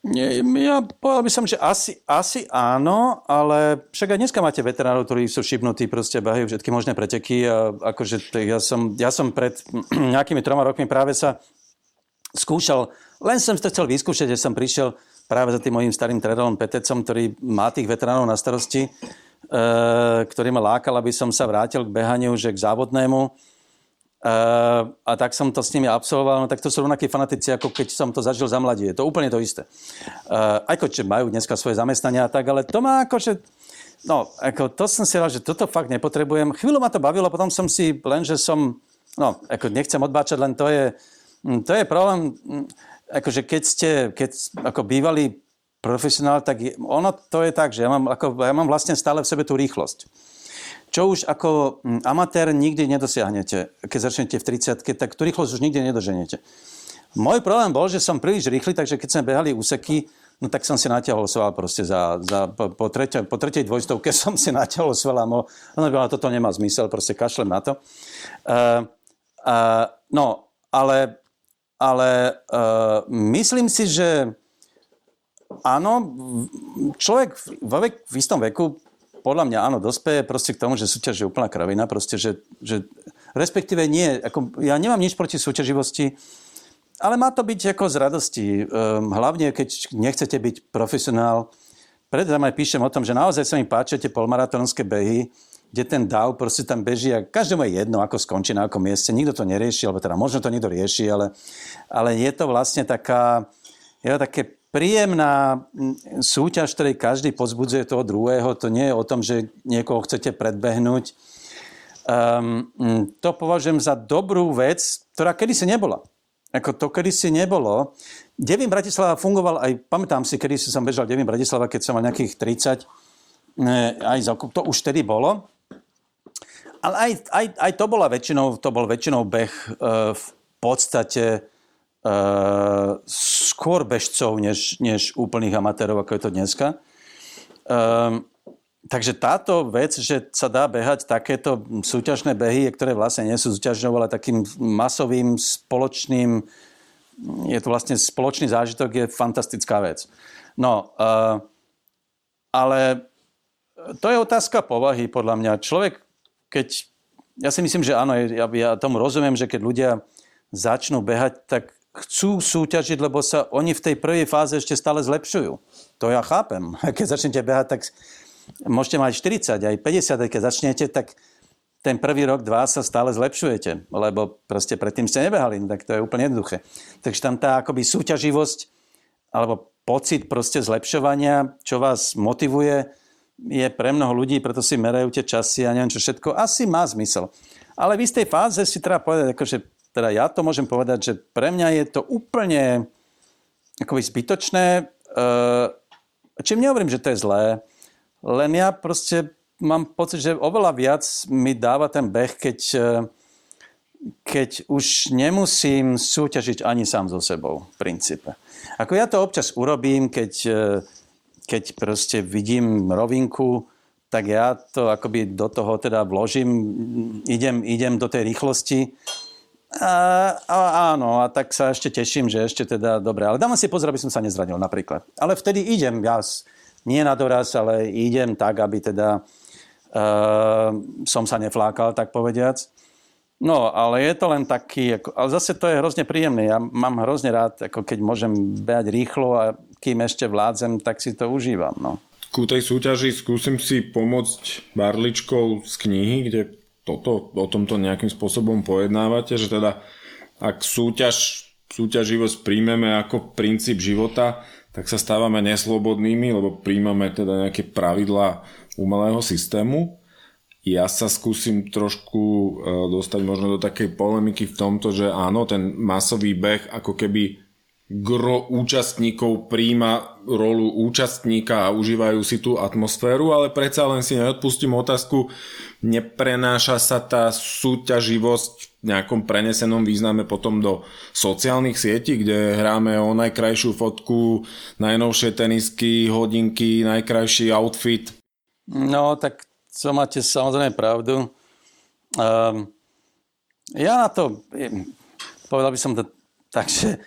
Ja povedal by som, že asi, asi áno, ale však aj dneska máte veteránov, ktorí sú šipnutí, proste behajú všetky možné preteky a akože ja som, ja som pred nejakými troma rokmi práve sa skúšal, len som to chcel vyskúšať, že som prišiel práve za tým mojim starým treadlom Petecom, ktorý má tých veteránov na starosti, e, ktorý ma lákal, aby som sa vrátil k behaniu, že k závodnému. Uh, a tak som to s nimi absolvoval, no tak to sú rovnakí fanatici, ako keď som to zažil za mladí. Je to úplne to isté. Uh, aj keď majú dneska svoje zamestnania a tak, ale to má akože... No, ako to som si rád, že toto fakt nepotrebujem. Chvíľu ma to bavilo, potom som si len, že som... No, ako nechcem odbáčať, len to je... Hm, to je problém, akože keď ste, keď ako bývalý profesionál, tak je, ono to je tak, že ja mám, ako, ja mám vlastne stále v sebe tú rýchlosť čo už ako hm, amatér nikdy nedosiahnete. Keď začnete v 30 tak tú rýchlosť už nikdy nedoženete. Môj problém bol, že som príliš rýchly, takže keď sme behali úseky, no tak som si natiahol sval proste za, za po, po, treťo, po tretej dvojstovke som si natiahol sval a no, toto nemá zmysel, proste kašlem na to. Uh, uh, no, ale, ale uh, myslím si, že áno, človek vo vek, v istom veku podľa mňa áno, dospeje proste k tomu, že súťaž je úplná kravina, proste, že, že respektíve nie, ako, ja nemám nič proti súťaživosti, ale má to byť ako z radosti. Um, hlavne, keď nechcete byť profesionál. Preto tam aj píšem o tom, že naozaj sa mi páčia tie polmaratónske behy, kde ten dáv proste tam beží a každému je jedno, ako skončí na akom mieste. Nikto to nerieši, alebo teda možno to niekto rieši, ale, ale je to vlastne taká, je to také príjemná súťaž, ktorej každý pozbudzuje toho druhého. To nie je o tom, že niekoho chcete predbehnúť. Um, to považujem za dobrú vec, ktorá kedysi nebola. Ako to kedysi nebolo. Devin Bratislava fungoval aj, pamätám si, kedy som bežal Devin Bratislava, keď som mal nejakých 30, aj za, to už tedy bolo. Ale aj, aj, aj to, bola väčšinou, to bol väčšinou beh uh, v podstate skôr bežcov, než, než úplných amatérov, ako je to dneska. Um, takže táto vec, že sa dá behať takéto súťažné behy, ktoré vlastne nie sú súťažnou, ale takým masovým, spoločným, je to vlastne spoločný zážitok, je fantastická vec. No, uh, ale to je otázka povahy, podľa mňa. Človek, keď... Ja si myslím, že áno, ja, ja tomu rozumiem, že keď ľudia začnú behať, tak chcú súťažiť, lebo sa oni v tej prvej fáze ešte stále zlepšujú. To ja chápem. Keď začnete behať, tak môžete mať 40, aj 50, aj keď začnete, tak ten prvý rok, dva sa stále zlepšujete, lebo proste predtým ste nebehali, tak to je úplne jednoduché. Takže tam tá akoby súťaživosť alebo pocit proste zlepšovania, čo vás motivuje, je pre mnoho ľudí, preto si merajú tie časy a neviem čo všetko, asi má zmysel. Ale v istej fáze si treba povedať, akože teda ja to môžem povedať, že pre mňa je to úplne akoby zbytočné. Uh, čím nehovorím, že to je zlé, len ja proste mám pocit, že oveľa viac mi dáva ten beh, keď, e, keď už nemusím súťažiť ani sám so sebou v princípe. Ako ja to občas urobím, keď, e, keď proste vidím rovinku, tak ja to akoby do toho teda vložím, idem, idem do tej rýchlosti a, áno, a tak sa ešte teším, že ešte teda dobre. Ale dávam si pozor, aby som sa nezranil napríklad. Ale vtedy idem, ja nie na doraz, ale idem tak, aby teda uh, som sa neflákal, tak povediac. No, ale je to len taký, ako, ale zase to je hrozne príjemné. Ja mám hrozne rád, ako keď môžem behať rýchlo a kým ešte vládzem, tak si to užívam. No. Ku tej súťaži skúsim si pomôcť barličkou z knihy, kde toto, o tomto nejakým spôsobom pojednávate, že teda ak súťaž, súťaživosť príjmeme ako princíp života, tak sa stávame neslobodnými, lebo príjmame teda nejaké pravidlá umelého systému. Ja sa skúsim trošku e, dostať možno do takej polemiky v tomto, že áno, ten masový beh ako keby gro účastníkov príjma rolu účastníka a užívajú si tú atmosféru, ale predsa len si neodpustím otázku, neprenáša sa tá súťaživosť v nejakom prenesenom význame potom do sociálnych sietí, kde hráme o najkrajšiu fotku, najnovšie tenisky, hodinky, najkrajší outfit. No, tak to máte samozrejme pravdu. Um, ja na to, povedal by som to tak, že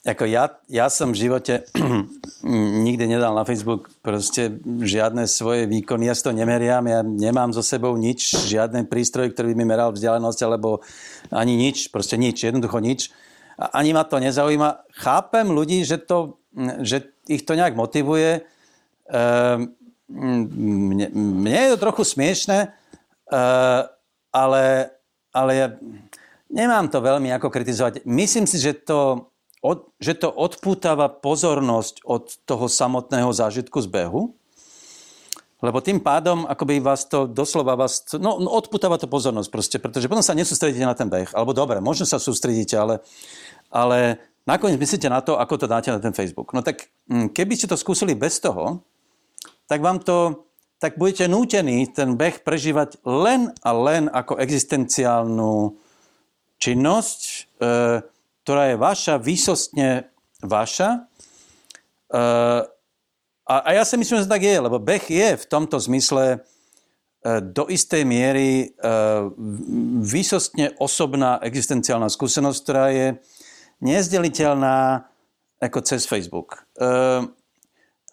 ako ja, ja som v živote nikdy nedal na Facebook proste žiadne svoje výkony, ja si to nemeriam, ja nemám so sebou nič, žiadny prístroj, ktorý by mi meral vzdialenosť, alebo ani nič, proste nič, jednoducho nič. A ani ma to nezaujíma. Chápem ľudí, že, to, že ich to nejak motivuje. Ehm, mne, mne je to trochu smiešne, ehm, ale, ale ja, nemám to veľmi ako kritizovať. Myslím si, že to, od, že to odpútava pozornosť od toho samotného zážitku z behu, lebo tým pádom, akoby vás to doslova vás, no, no odputáva to pozornosť proste, pretože potom sa nesústredíte na ten beh. Alebo dobre, možno sa sústredíte, ale, ale nakoniec myslíte na to, ako to dáte na ten Facebook. No tak mm, keby ste to skúsili bez toho, tak vám to, tak budete nútení ten beh prežívať len a len ako existenciálnu činnosť, e, ktorá je vaša, výsostne vaša. E, a, a ja si myslím, že tak je, lebo beh je v tomto zmysle e, do istej miery e, výsostne osobná existenciálna skúsenosť, ktorá je nezdeliteľná ako cez Facebook. E,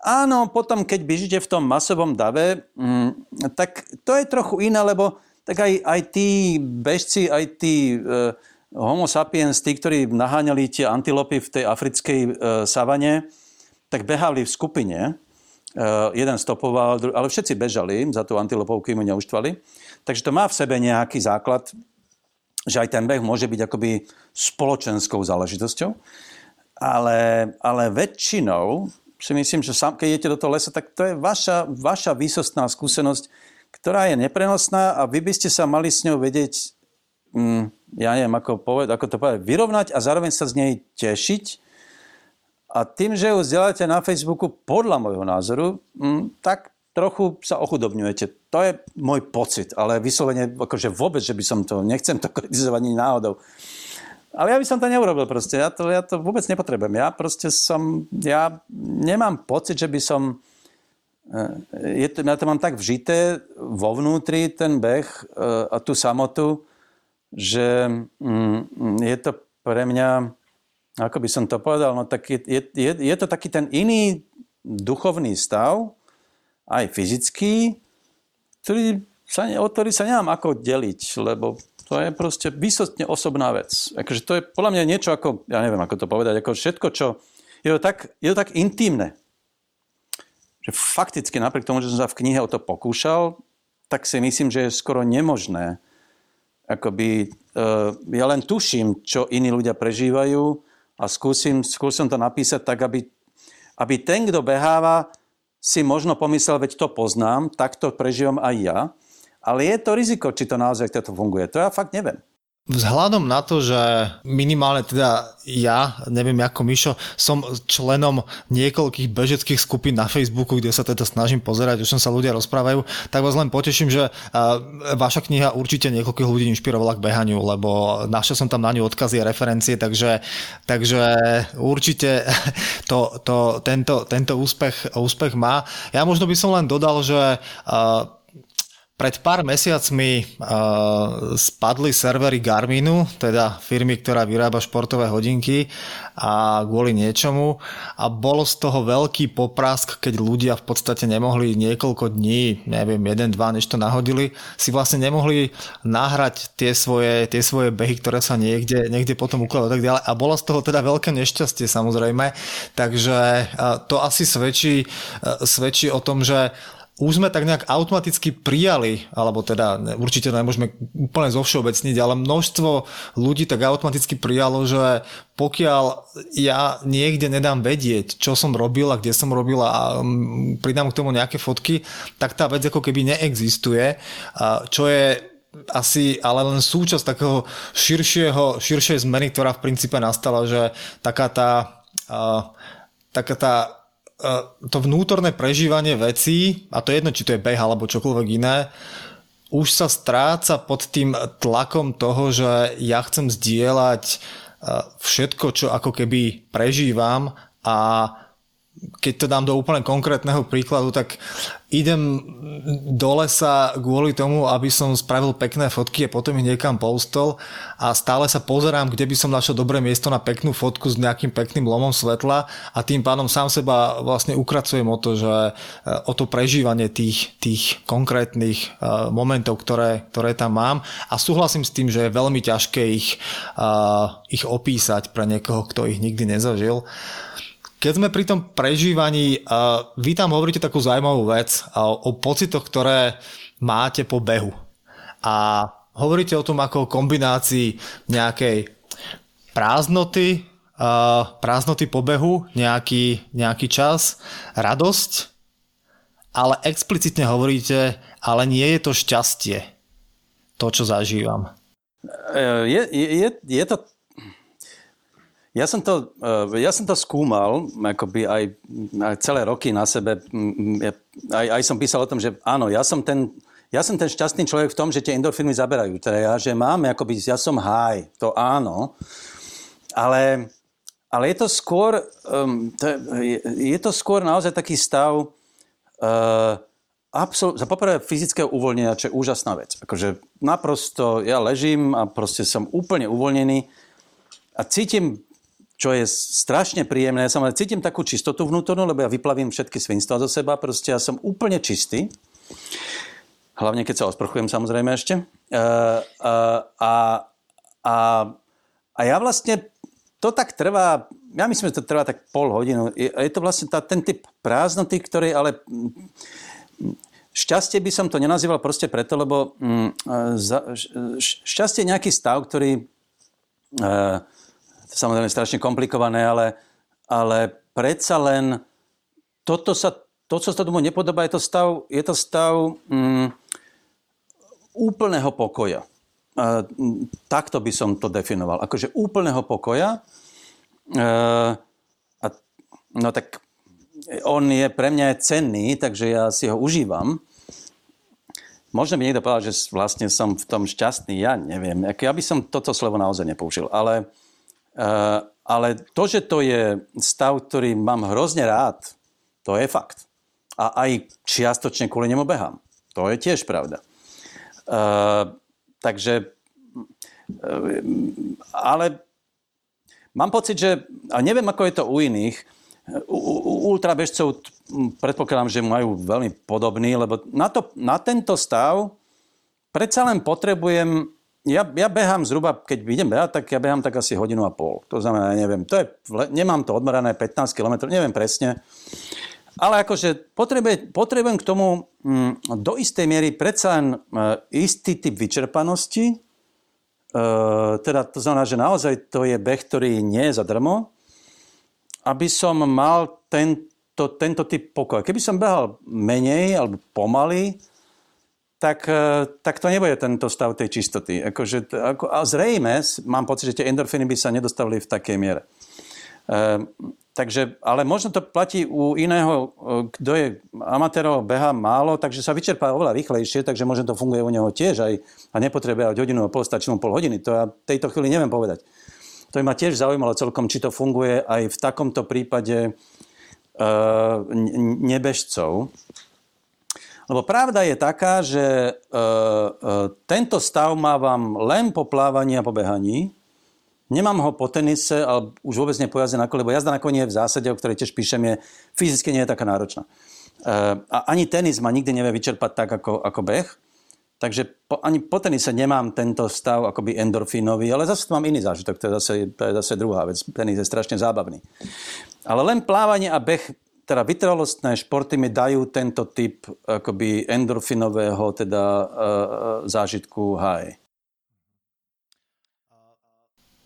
áno, potom, keď bežíte v tom masovom dave, mm, tak to je trochu iné, lebo tak aj, aj tí bežci, aj tí uh, homo sapiens, tí, ktorí naháňali tie antilopy v tej africkej uh, savane, tak behali v skupine Eh, jeden stopoval, ale všetci bežali za tú antilopou, kým ju neuštvali. Takže to má v sebe nejaký základ, že aj ten beh môže byť akoby spoločenskou záležitosťou. Ale, ale väčšinou si myslím, že sám, keď idete do toho lesa, tak to je vaša, vaša výsostná skúsenosť, ktorá je neprenosná a vy by ste sa mali s ňou vedieť, mm, ja neviem, ako, poved, ako to povedať, vyrovnať a zároveň sa z nej tešiť a tým, že ju vzdeláte na Facebooku, podľa môjho názoru, mm, tak trochu sa ochudobňujete. To je môj pocit, ale vyslovene akože vôbec, že by som to, nechcem to kritizovať ani náhodou. Ale ja by som to neurobil proste, ja to, ja to vôbec nepotrebujem. Ja proste som, ja nemám pocit, že by som, eh, je to, ja to mám tak vžité vo vnútri, ten beh eh, a tú samotu, že mm, je to pre mňa ako by som to povedal, no tak je, je, je to taký ten iný duchovný stav, aj fyzický, ktorý sa, o ktorý sa nemám ako deliť, lebo to je proste vysostne osobná vec. Akože to je podľa mňa niečo ako, ja neviem ako to povedať, ako všetko, čo je to tak, je to tak intimné. Že fakticky napriek tomu, že som sa v knihe o to pokúšal, tak si myslím, že je skoro nemožné. Akoby, uh, ja len tuším, čo iní ľudia prežívajú a skúsim, skúsim to napísať tak, aby, aby ten, kto beháva, si možno pomyslel, veď to poznám, tak to prežívam aj ja, ale je to riziko, či to naozaj toto funguje. To ja fakt neviem. Vzhľadom na to, že minimálne teda ja, neviem ako Mišo, som členom niekoľkých bežeckých skupín na Facebooku, kde sa teda snažím pozerať, o čom sa ľudia rozprávajú, tak vás len poteším, že vaša kniha určite niekoľkých ľudí inšpirovala k behaniu, lebo našiel som tam na ňu odkazy a referencie, takže, takže určite to, to, tento, tento úspech, úspech má. Ja možno by som len dodal, že pred pár mesiacmi uh, spadli servery Garminu, teda firmy, ktorá vyrába športové hodinky a kvôli niečomu. A bolo z toho veľký poprask, keď ľudia v podstate nemohli niekoľko dní, neviem, jeden, dva, než to nahodili, si vlastne nemohli nahrať tie svoje, tie svoje behy, ktoré sa niekde, niekde potom ukladali tak ďalej. A bolo z toho teda veľké nešťastie samozrejme, takže uh, to asi svedčí, uh, svedčí o tom, že už sme tak nejak automaticky prijali, alebo teda určite nemôžeme úplne zovšeobecniť, ale množstvo ľudí tak automaticky prijalo, že pokiaľ ja niekde nedám vedieť, čo som robil a kde som robil a mm, pridám k tomu nejaké fotky, tak tá vec ako keby neexistuje, čo je asi ale len súčasť takého širšieho, širšej zmeny, ktorá v princípe nastala, že taká tá, taká tá to vnútorné prežívanie vecí, a to je jedno, či to je beh alebo čokoľvek iné, už sa stráca pod tým tlakom toho, že ja chcem zdieľať e, všetko, čo ako keby prežívam a keď to dám do úplne konkrétneho príkladu, tak idem do lesa kvôli tomu, aby som spravil pekné fotky a potom ich niekam postol a stále sa pozerám, kde by som našiel dobré miesto na peknú fotku s nejakým pekným lomom svetla a tým pádom sám seba vlastne ukracujem o to, že o to prežívanie tých, tých konkrétnych uh, momentov, ktoré, ktoré tam mám a súhlasím s tým, že je veľmi ťažké ich, uh, ich opísať pre niekoho, kto ich nikdy nezažil. Keď sme pri tom prežívaní, uh, vy tam hovoríte takú zaujímavú vec uh, o pocitoch, ktoré máte po behu. A hovoríte o tom ako o kombinácii nejakej prázdnoty, uh, prázdnoty pobehu, nejaký, nejaký čas, radosť, ale explicitne hovoríte, ale nie je to šťastie, to, čo zažívam. Je, je, je to ja som to, eh, ja som to skúmal, akoby aj, aj celé roky na sebe. Aj, aj som písal o tom, že áno, ja som ten, ja som ten šťastný človek v tom, že tie endorfíny zaberajú. Teda ja, že máme, akoby, ja som high, to áno. Ale, ale je to skôr, um, to je, je to skôr naozaj taký stav uh, absol- poprvé fyzického uvoľnenia, čo je úžasná vec. Akože naprosto, ja ležím a proste som úplne uvoľnený a cítim čo je strašne príjemné. Ja som cítim takú čistotu vnútornú, lebo ja vyplavím všetky svinstva zo seba. Proste ja som úplne čistý. Hlavne, keď sa osprchujem, samozrejme ešte. Uh, uh, a, a, a ja vlastne, to tak trvá, ja myslím, že to trvá tak pol hodinu. Je, je to vlastne tá, ten typ prázdnoty, ktorý ale... Šťastie by som to nenazýval proste preto, lebo mm, za, šťastie je nejaký stav, ktorý uh, samozrejme strašne komplikované, ale, ale predsa len toto sa, to, čo sa tomu nepodobá, je to stav, je to stav mm, úplného pokoja. A, takto by som to definoval. Akože úplného pokoja. E, a, no tak on je pre mňa je cenný, takže ja si ho užívam. Možno by niekto povedal, že vlastne som v tom šťastný, ja neviem. Ja by som toto slovo naozaj nepoužil, ale ale to, že to je stav, ktorý mám hrozne rád, to je fakt. A aj čiastočne kvôli nemu behám. To je tiež pravda. Uh, takže, uh, ale mám pocit, že, a neviem, ako je to u iných, u, ultrabežcov predpokladám, že majú veľmi podobný, lebo na, to, na tento stav predsa len potrebujem ja, ja behám zhruba, keď idem behať, tak ja behám tak asi hodinu a pol. To znamená, neviem, to je, nemám to odmerané 15 km, neviem presne. Ale akože potrebujem, k tomu mm, do istej miery predsa len e, istý typ vyčerpanosti. E, teda to znamená, že naozaj to je beh, ktorý nie je zadarmo. Aby som mal tento, tento typ pokoja. Keby som behal menej alebo pomaly, tak, e, tak to nebude tento stav tej čistoty. Akože, ako, a zrejme, mám pocit, že tie endorfíny by sa nedostavili v takej miere. E, takže, ale možno to platí u iného, e, kto je amatérov, beha málo, takže sa vyčerpá oveľa rýchlejšie, takže možno to funguje u neho tiež aj a nepotrebuje aj hodinu a pol, stačí mu pol hodiny. To ja tejto chvíli neviem povedať. To by ma tiež zaujímalo celkom, či to funguje aj v takomto prípade uh, nebežcov. Lebo pravda je taká, že e, e, tento stav mávam len po plávaní a po behaní. Nemám ho po tenise, ale už vôbec ne po jazde na kole, lebo jazda na koni v zásade, o ktorej tiež píšem, je fyzicky nie je taká náročná. E, a ani tenis ma nikdy nevie vyčerpať tak, ako, ako beh. Takže po, ani po tenise nemám tento stav akoby endorfínový, ale zase mám iný zážitok, to je zase, to je zase druhá vec. Tenis je strašne zábavný. Ale len plávanie a beh teda vytrvalostné športy mi dajú tento typ akoby endorfinového teda uh, zážitku high.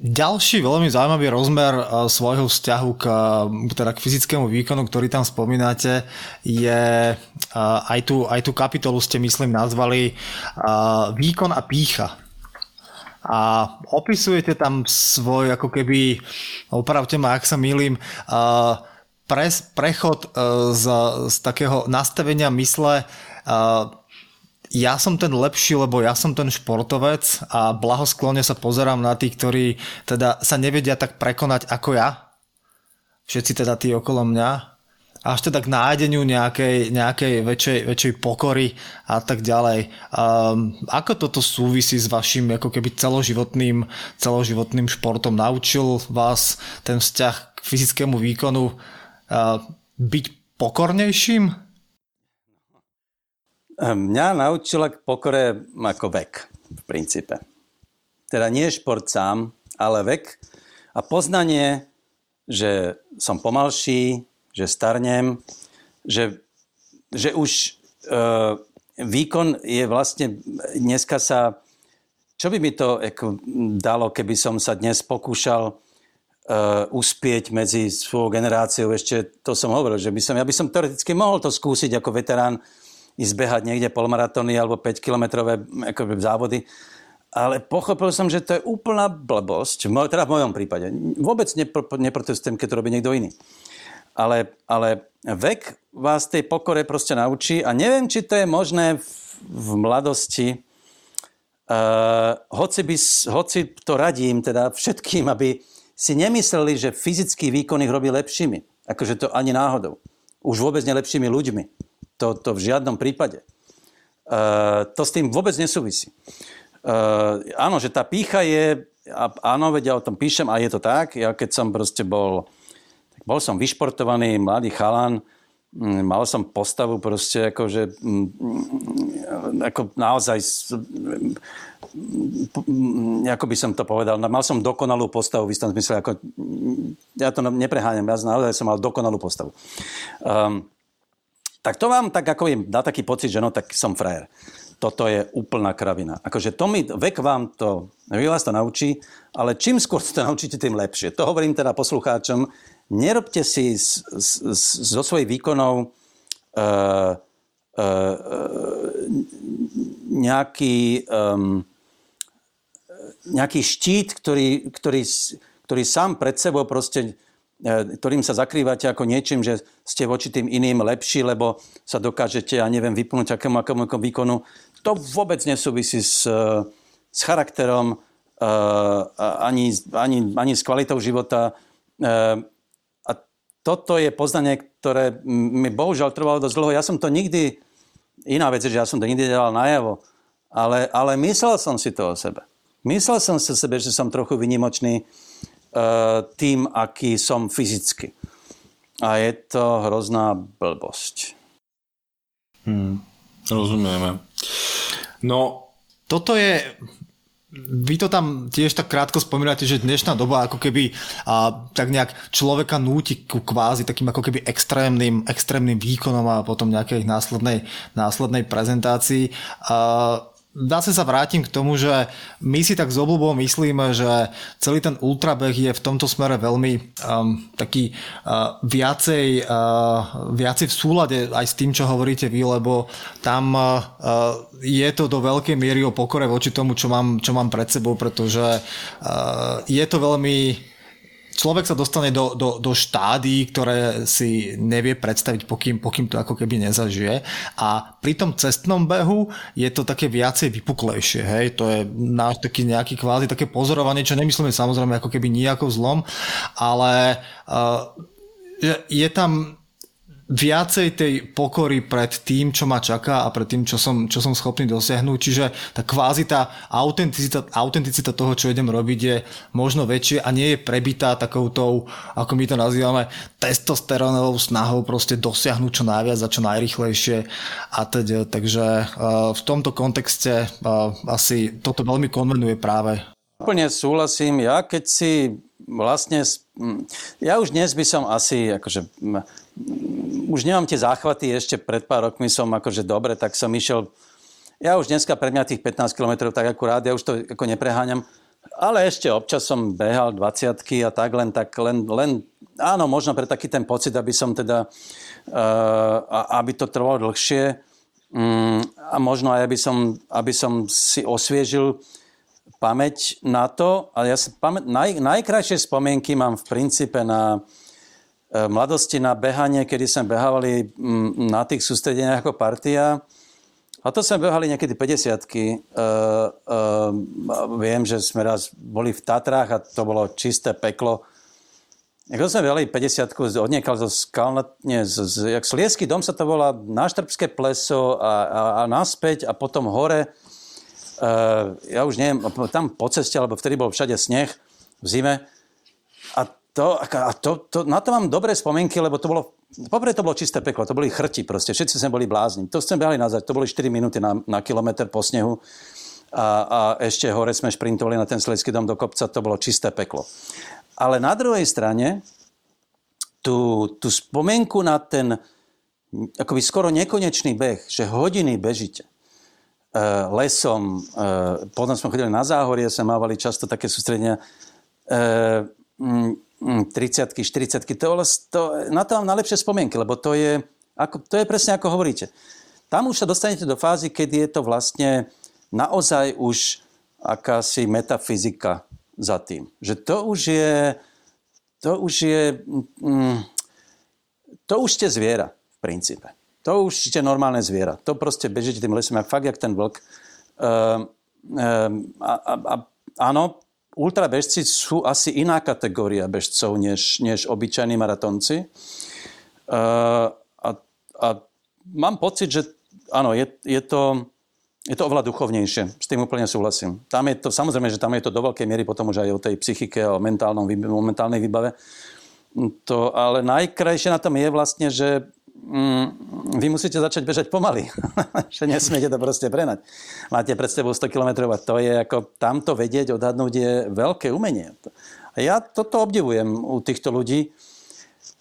Ďalší veľmi zaujímavý rozmer svojho vzťahu k, teda k fyzickému výkonu, ktorý tam spomínate, je aj tú, aj tú kapitolu ste myslím nazvali výkon a pícha. A opisujete tam svoj, ako keby, opravte ma, ak sa milím, uh, pres, prechod uh, z, z takého nastavenia mysle uh, ja som ten lepší, lebo ja som ten športovec a blahosklone sa pozerám na tých, ktorí teda sa nevedia tak prekonať ako ja. Všetci teda tí okolo mňa. Až teda k nájdeniu nejakej, nejakej väčšej, väčšej pokory a tak ďalej. Um, ako toto súvisí s vašim ako keby celoživotným, celoživotným športom? Naučil vás ten vzťah k fyzickému výkonu byť pokornejším? Mňa naučila k pokore ako vek, v princípe. Teda nie šport sám, ale vek a poznanie, že som pomalší, že starnem, že, že už e, výkon je vlastne, dneska sa čo by mi to dalo, keby som sa dnes pokúšal uh, uspieť medzi svojou generáciou. Ešte to som hovoril, že by som, ja by som teoreticky mohol to skúsiť ako veterán ísť behať niekde polmaratóny alebo 5-kilometrové závody. Ale pochopil som, že to je úplná blbosť, teda v mojom prípade. Vôbec nepro, neprotestujem, keď to robí niekto iný. Ale, ale vek vás tej pokore proste naučí a neviem, či to je možné v, v mladosti, Uh, hoci, by, hoci to radím teda všetkým, aby si nemysleli, že fyzický výkon ich robí lepšími. Akože to ani náhodou. Už vôbec nelepšími ľuďmi. To, to v žiadnom prípade. Uh, to s tým vôbec nesúvisí. Uh, áno, že tá pícha je, áno, veď ja o tom píšem a je to tak. Ja keď som proste bol, bol som vyšportovaný mladý chalan, Mm, mal som postavu proste ako, že mm, ako naozaj mm, ako by som to povedal, mal som dokonalú postavu v istom zmysle, ako, ja to nepreháňam, ja naozaj som mal dokonalú postavu. Um, tak to vám tak ako dá taký pocit, že no tak som frajer. Toto je úplná kravina. Akože to mi, vek vám to, vás to naučí, ale čím skôr to naučíte, tým lepšie. To hovorím teda poslucháčom, nerobte si z, z, z, zo svojich výkonov uh, uh, nejaký, um, nejaký štít, ktorý, ktorý, ktorý sám pred sebou proste ktorým sa zakrývate ako niečím, že ste voči tým iným lepší, lebo sa dokážete, ja neviem, vypnúť akému, akému výkonu. To vôbec nesúvisí s, s charakterom, ani, ani, ani s kvalitou života toto je poznanie, ktoré mi bohužiaľ trvalo dosť dlho. Ja som to nikdy, iná vec je, že ja som to nikdy nedal najavo, ale, ale myslel som si to o sebe. Myslel som o sebe, že som trochu vynimočný uh, tým, aký som fyzicky. A je to hrozná blbosť. Hmm, rozumieme. No, toto je vy to tam tiež tak krátko spomínate, že dnešná doba ako keby a, tak nejak človeka núti ku kvázi takým ako keby extrémnym, extrémnym výkonom a potom nejakej následnej, následnej prezentácii. A, Zase sa vrátim k tomu, že my si tak z obľubou myslíme, že celý ten ultrabeh je v tomto smere veľmi um, taký uh, viacej, uh, viacej v súlade aj s tým, čo hovoríte vy, lebo tam uh, je to do veľkej miery o pokore voči tomu, čo mám, čo mám pred sebou, pretože uh, je to veľmi človek sa dostane do, do, do štádí, ktoré si nevie predstaviť, pokým, pokým to ako keby nezažije. A pri tom cestnom behu je to také viacej vypuklejšie. Hej? To je náš taký nejaký kvázi také pozorovanie, čo nemyslíme samozrejme ako keby nejako zlom, ale uh, je, je tam viacej tej pokory pred tým, čo ma čaká a pred tým, čo som, čo som schopný dosiahnuť. Čiže tá kvázi tá autenticita, autenticita toho, čo idem robiť, je možno väčšie a nie je prebitá takoutou, ako my to nazývame, testosterónovou snahou proste dosiahnuť čo najviac a čo najrychlejšie a teda. Takže uh, v tomto kontexte uh, asi toto veľmi konvenuje práve. Úplne súhlasím. Ja keď si vlastne... Ja už dnes by som asi akože už nemám tie záchvaty, ešte pred pár rokmi som akože dobre, tak som išiel, ja už dneska pre mňa tých 15 km tak akurát, ja už to ako nepreháňam, ale ešte občas som behal 20 a tak len, tak len, len áno, možno pre taký ten pocit, aby som teda, uh, aby to trvalo dlhšie um, a možno aj aby som, aby som si osviežil pamäť na to, ale ja si pamä- naj, najkrajšie spomienky mám v princípe na, mladosti na behanie, kedy sme behávali mm, na tých sústredeniach ako partia. A to sme behali niekedy 50 ky uh, uh, Viem, že sme raz boli v Tatrách a to bolo čisté peklo. Ako sme behali 50 odniekal zo skalna, z, z, jak Sliesky dom sa to volá, Náštrbské pleso a, a, a naspäť a potom hore. Uh, ja už neviem, tam po ceste, alebo vtedy bol všade sneh v zime. To, a to, to, na to mám dobré spomienky, lebo to bolo, poprvé to bolo čisté peklo, to boli chrti proste, všetci sme boli blázni. To sme behali nazad, to boli 4 minúty na, na kilometr po snehu a, a ešte hore sme šprintovali na ten Sleský dom do kopca, to bolo čisté peklo. Ale na druhej strane, tú, tú spomienku na ten akoby skoro nekonečný beh, že hodiny bežíte lesom, potom sme chodili na záhorie, sme mávali často také sústredenia 30 40 to, to, na to mám najlepšie spomienky, lebo to je, ako, to je presne ako hovoríte. Tam už sa dostanete do fázy, kedy je to vlastne naozaj už akási metafyzika za tým. Že to už je, to už je, mm, to už ste zviera v princípe. To už ste normálne zviera. To proste bežíte tým lesom, jak fakt, jak ten vlk. Um, um, a, a, a, áno, ultrabežci sú asi iná kategória bežcov než, než obyčajní maratonci. Uh, a, a mám pocit, že áno, je, je, to, je to oveľa duchovnejšie. S tým úplne súhlasím. Tam je to, samozrejme, že tam je to do veľkej miery potom už aj o tej psychike, o mentálnom, momentálnej výbave. To, ale najkrajšie na tom je vlastne, že vy musíte začať bežať pomaly. že nesmiete to proste prenať. Máte pred sebou 100 km a to je ako tamto vedieť, odhadnúť je veľké umenie. A ja toto obdivujem u týchto ľudí.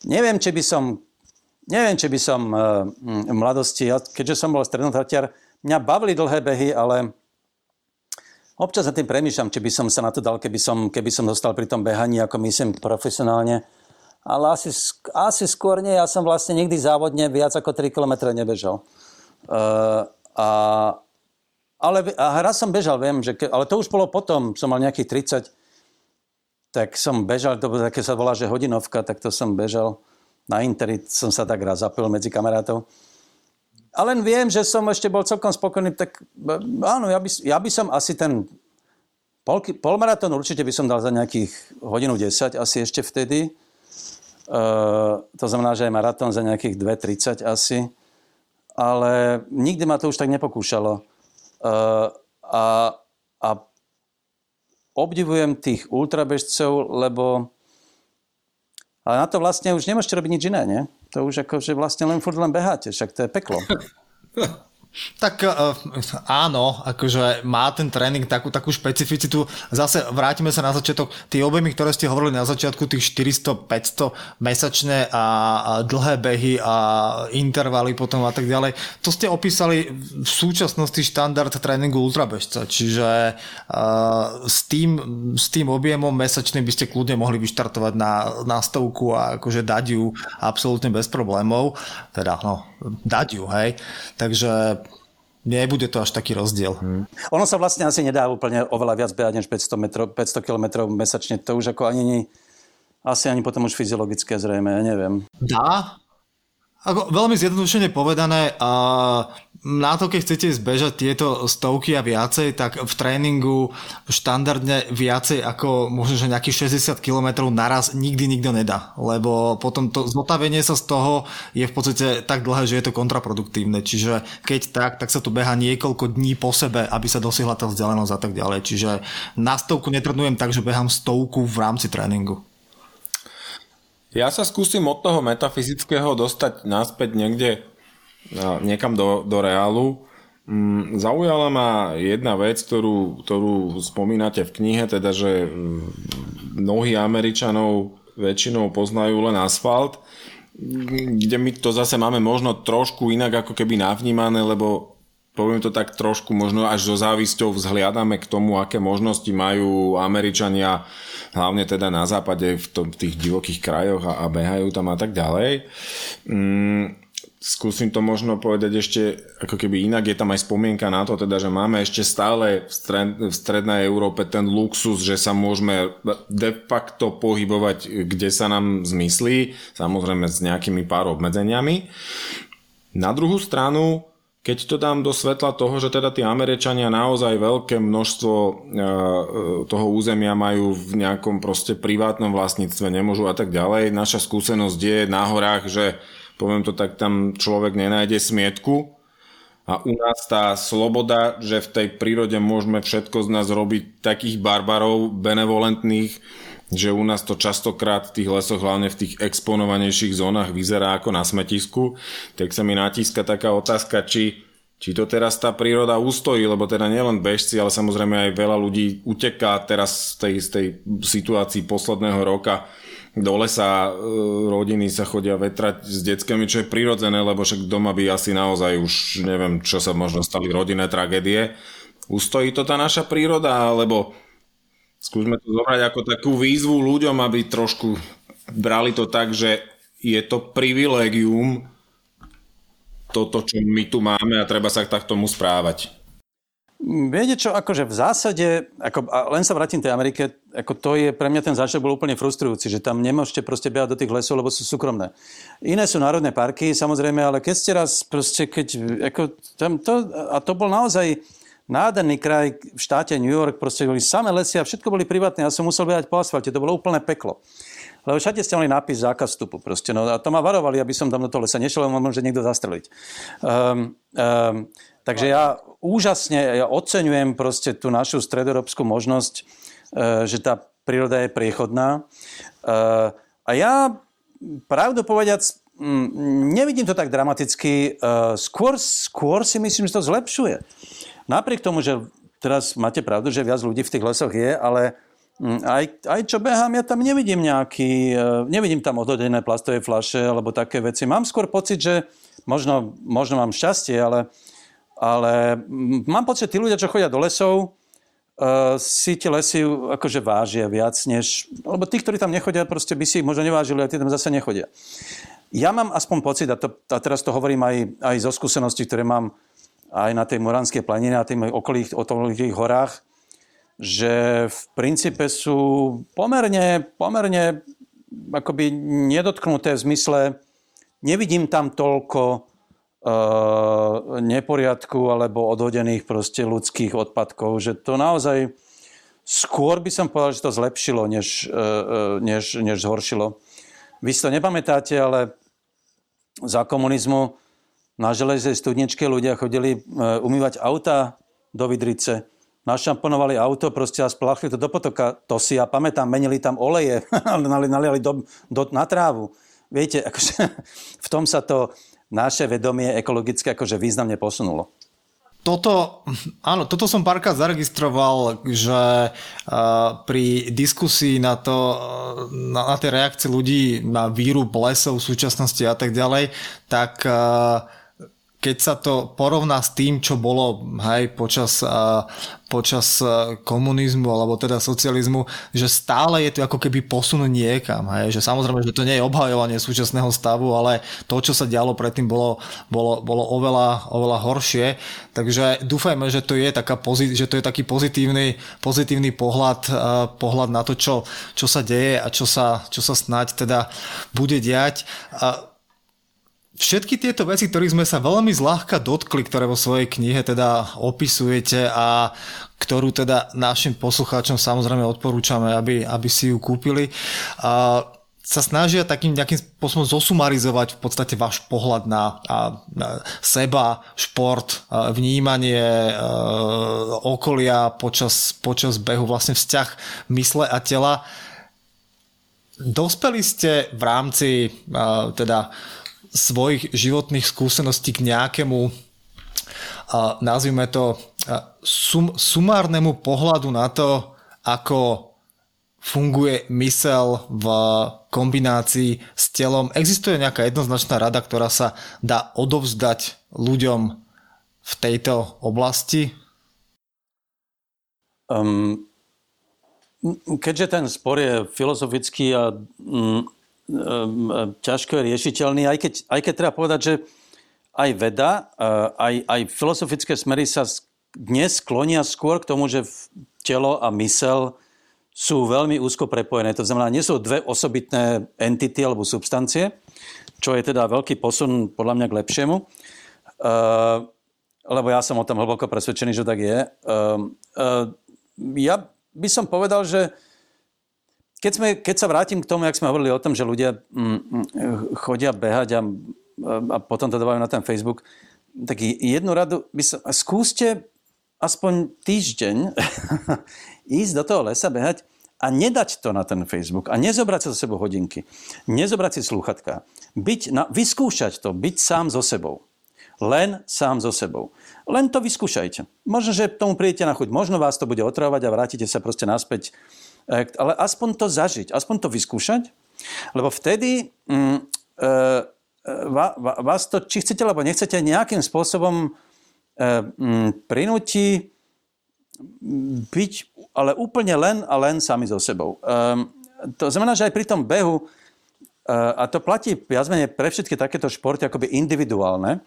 Neviem, či by som, neviem, či by som v mladosti, ja, keďže som bol strednotratiar, mňa bavili dlhé behy, ale občas sa tým premýšľam, či by som sa na to dal, keby som, keby som dostal pri tom behaní, ako myslím, profesionálne ale asi, asi skôr nie. Ja som vlastne nikdy závodne viac ako 3 km nebežal. Uh, a, ale a raz som bežal, viem, že ke, ale to už bolo potom, som mal nejakých 30, tak som bežal, to bolo také sa volá, že hodinovka, tak to som bežal. Na Interi som sa tak raz zapil medzi kamarátov. A len viem, že som ešte bol celkom spokojný, tak áno, ja by, ja by som asi ten pol, polmaratón určite by som dal za nejakých hodinu 10, asi ešte vtedy. Eh, to znamená, že aj maratón za nejakých 2.30 asi. Ale nikdy ma to už tak nepokúšalo. Eh, a, a obdivujem tých ultrabežcov, lebo ale na to vlastne už nemôžete robiť nič iné, nie? To už ako, že vlastne len furt len beháte, však to je peklo. Tak uh, áno, akože má ten tréning takú, takú špecificitu. Zase vrátime sa na začiatok. Tie objemy, ktoré ste hovorili na začiatku, tých 400-500 mesačné a, a dlhé behy a intervaly potom a tak ďalej, to ste opísali v súčasnosti štandard tréningu ultrabežca. Čiže uh, s, tým, s tým objemom mesačným by ste kľudne mohli vyštartovať na, na stovku a akože dať ju absolútne bez problémov. Teda, no, dať ju, hej. Takže Nebude to až taký rozdiel. Hmm. Ono sa vlastne asi nedá úplne oveľa viac behať než 500, metro, 500 km mesačne. To už ako ani nie, asi ani potom už fyziologické zrejme, ja neviem. Dá, ako veľmi zjednodušene povedané, na to, keď chcete zbežať tieto stovky a viacej, tak v tréningu štandardne viacej ako možno, že nejakých 60 km naraz nikdy nikto nedá. Lebo potom to zotavenie sa z toho je v podstate tak dlhé, že je to kontraproduktívne. Čiže keď tak, tak sa tu beha niekoľko dní po sebe, aby sa dosiahla tá vzdialenosť a tak ďalej. Čiže na stovku netrenujem tak, že behám stovku v rámci tréningu. Ja sa skúsim od toho metafyzického dostať naspäť niekde niekam do, do reálu. Mm, zaujala ma jedna vec, ktorú, ktorú spomínate v knihe, teda, že mm, mnohí Američanov väčšinou poznajú len asfalt, kde my to zase máme možno trošku inak ako keby navnímané, lebo poviem to tak trošku, možno až so závisťou vzhliadame k tomu, aké možnosti majú Američania, hlavne teda na západe v, tom, v tých divokých krajoch a, a behajú tam a tak ďalej. Mm, skúsim to možno povedať ešte ako keby inak, je tam aj spomienka na to, teda, že máme ešte stále v, stred, v strednej Európe ten luxus, že sa môžeme de facto pohybovať, kde sa nám zmyslí, samozrejme s nejakými pár obmedzeniami. Na druhú stranu, keď to dám do svetla toho, že teda tí Američania naozaj veľké množstvo e, toho územia majú v nejakom proste privátnom vlastníctve, nemôžu a tak ďalej. Naša skúsenosť je na horách, že poviem to tak, tam človek nenájde smietku a u nás tá sloboda, že v tej prírode môžeme všetko z nás robiť takých barbarov benevolentných, že u nás to častokrát v tých lesoch, hlavne v tých exponovanejších zónach vyzerá ako na smetisku, tak sa mi natíska taká otázka, či, či to teraz tá príroda ustojí, lebo teda nielen bežci, ale samozrejme aj veľa ľudí uteká teraz z tej, z tej situácii posledného roka do lesa e, rodiny sa chodia vetrať s deckami, čo je prirodzené, lebo však doma by asi naozaj už neviem, čo sa možno stali rodinné tragédie. Ustojí to tá naša príroda, alebo skúsme to zobrať ako takú výzvu ľuďom, aby trošku brali to tak, že je to privilégium toto, čo my tu máme a treba sa tak tomu správať. Viete čo, akože v zásade, ako, a len sa vrátim tej Amerike, ako to je, pre mňa ten zážitok bol úplne frustrujúci, že tam nemôžete proste behať do tých lesov, lebo sú súkromné. Iné sú národné parky, samozrejme, ale keď ste raz proste, keď, ako, tam to, a to bol naozaj nádherný kraj v štáte New York, proste boli samé lesy a všetko boli privátne, ja som musel behať po asfalte, to bolo úplné peklo. Lebo všade ste mali nápis zákaz vstupu. Proste. No, a to ma varovali, aby som tam do toho lesa nešiel, lebo môže niekto zastreliť. Um, um, takže ja úžasne, ja oceňujem proste tú našu stredoeurópsku možnosť, uh, že tá príroda je priechodná. Uh, a ja, pravdu povediac, mm, nevidím to tak dramaticky. Uh, skôr, skôr si myslím, že to zlepšuje. Napriek tomu, že teraz máte pravdu, že viac ľudí v tých lesoch je, ale Mm, aj, aj čo behám, ja tam nevidím nejaký, e, nevidím tam odhodené plastové flaše alebo také veci. Mám skôr pocit, že možno, možno mám šťastie, ale, ale mám pocit, že tí ľudia, čo chodia do lesov, uh, si tie lesy akože vážia viac, než... Lebo tí, ktorí tam nechodia, proste by si ich možno nevážili a tí tam zase nechodia. Ja mám aspoň pocit, a, to, a teraz to hovorím aj, aj zo skúseností, ktoré mám aj na tej Moranskej planine a tých okolých, okolých horách, že v princípe sú pomerne, pomerne akoby nedotknuté v zmysle, nevidím tam toľko e, neporiadku alebo odhodených proste ľudských odpadkov, že to naozaj skôr by som povedal, že to zlepšilo, než, e, než, než zhoršilo. Vy si to nepamätáte, ale za komunizmu na železnej studničke ľudia chodili e, umývať auta do Vidrice našamponovali auto proste a splachli to do potoka. To si ja pamätám, menili tam oleje, naliali do, do, na trávu. Viete, akože, v tom sa to naše vedomie ekologické akože významne posunulo. Toto, áno, toto som párkrát zaregistroval, že uh, pri diskusii na to, na, na tie reakcie ľudí na výrub lesov v súčasnosti a tak ďalej, tak uh, keď sa to porovná s tým, čo bolo hej, počas, počas komunizmu alebo teda socializmu, že stále je to ako keby posun niekam. Hej, že samozrejme, že to nie je obhajovanie súčasného stavu, ale to, čo sa dialo predtým, bolo, bolo, bolo oveľa, oveľa horšie. Takže dúfajme, že to je, taká pozit, že to je taký pozitívny, pozitívny pohľad, pohľad na to, čo, čo sa deje a čo sa, čo sa snáď teda bude diať. Všetky tieto veci, ktorých sme sa veľmi zľahka dotkli, ktoré vo svojej knihe teda opisujete a ktorú teda našim poslucháčom samozrejme odporúčame, aby, aby si ju kúpili, a sa snažia takým nejakým spôsobom zosumarizovať v podstate váš pohľad na, na, seba, šport, vnímanie okolia počas, počas behu, vlastne vzťah mysle a tela. Dospeli ste v rámci teda svojich životných skúseností k nejakému nazvime to sum, sumárnemu pohľadu na to, ako funguje mysel v kombinácii s telom. Existuje nejaká jednoznačná rada, ktorá sa dá odovzdať ľuďom v tejto oblasti? Um, keďže ten spor je filozofický a Ehm, ťažko je riešiteľný, aj keď, aj keď treba povedať, že aj veda, eh, aj, aj filozofické smery sa dnes klonia skôr k tomu, že telo a mysel sú veľmi úzko prepojené. To znamená, nie sú dve osobitné entity alebo substancie, čo je teda veľký posun podľa mňa k lepšiemu. Uh, lebo ja som o tom hlboko presvedčený, že tak je. Uh, ja by som povedal, že keď, sme, keď sa vrátim k tomu, jak sme hovorili o tom, že ľudia mm, mm, chodia behať a, a potom to dávajú na ten Facebook, tak jednu radu by som... Skúste aspoň týždeň ísť do toho lesa behať a nedať to na ten Facebook a nezobrať sa so sebou hodinky, nezobrať si slúchatka, byť na, vyskúšať to, byť sám so sebou. Len sám so sebou. Len to vyskúšajte. Možno, že tomu prídete na chuť, možno vás to bude otravovať a vrátite sa proste naspäť ale aspoň to zažiť, aspoň to vyskúšať. Lebo vtedy mm, e, vás to, či chcete alebo nechcete, nejakým spôsobom mm, prinúti byť ale úplne len a len sami so sebou. To znamená, že aj pri tom behu, a to platí viac menej pre všetky takéto športy akoby individuálne,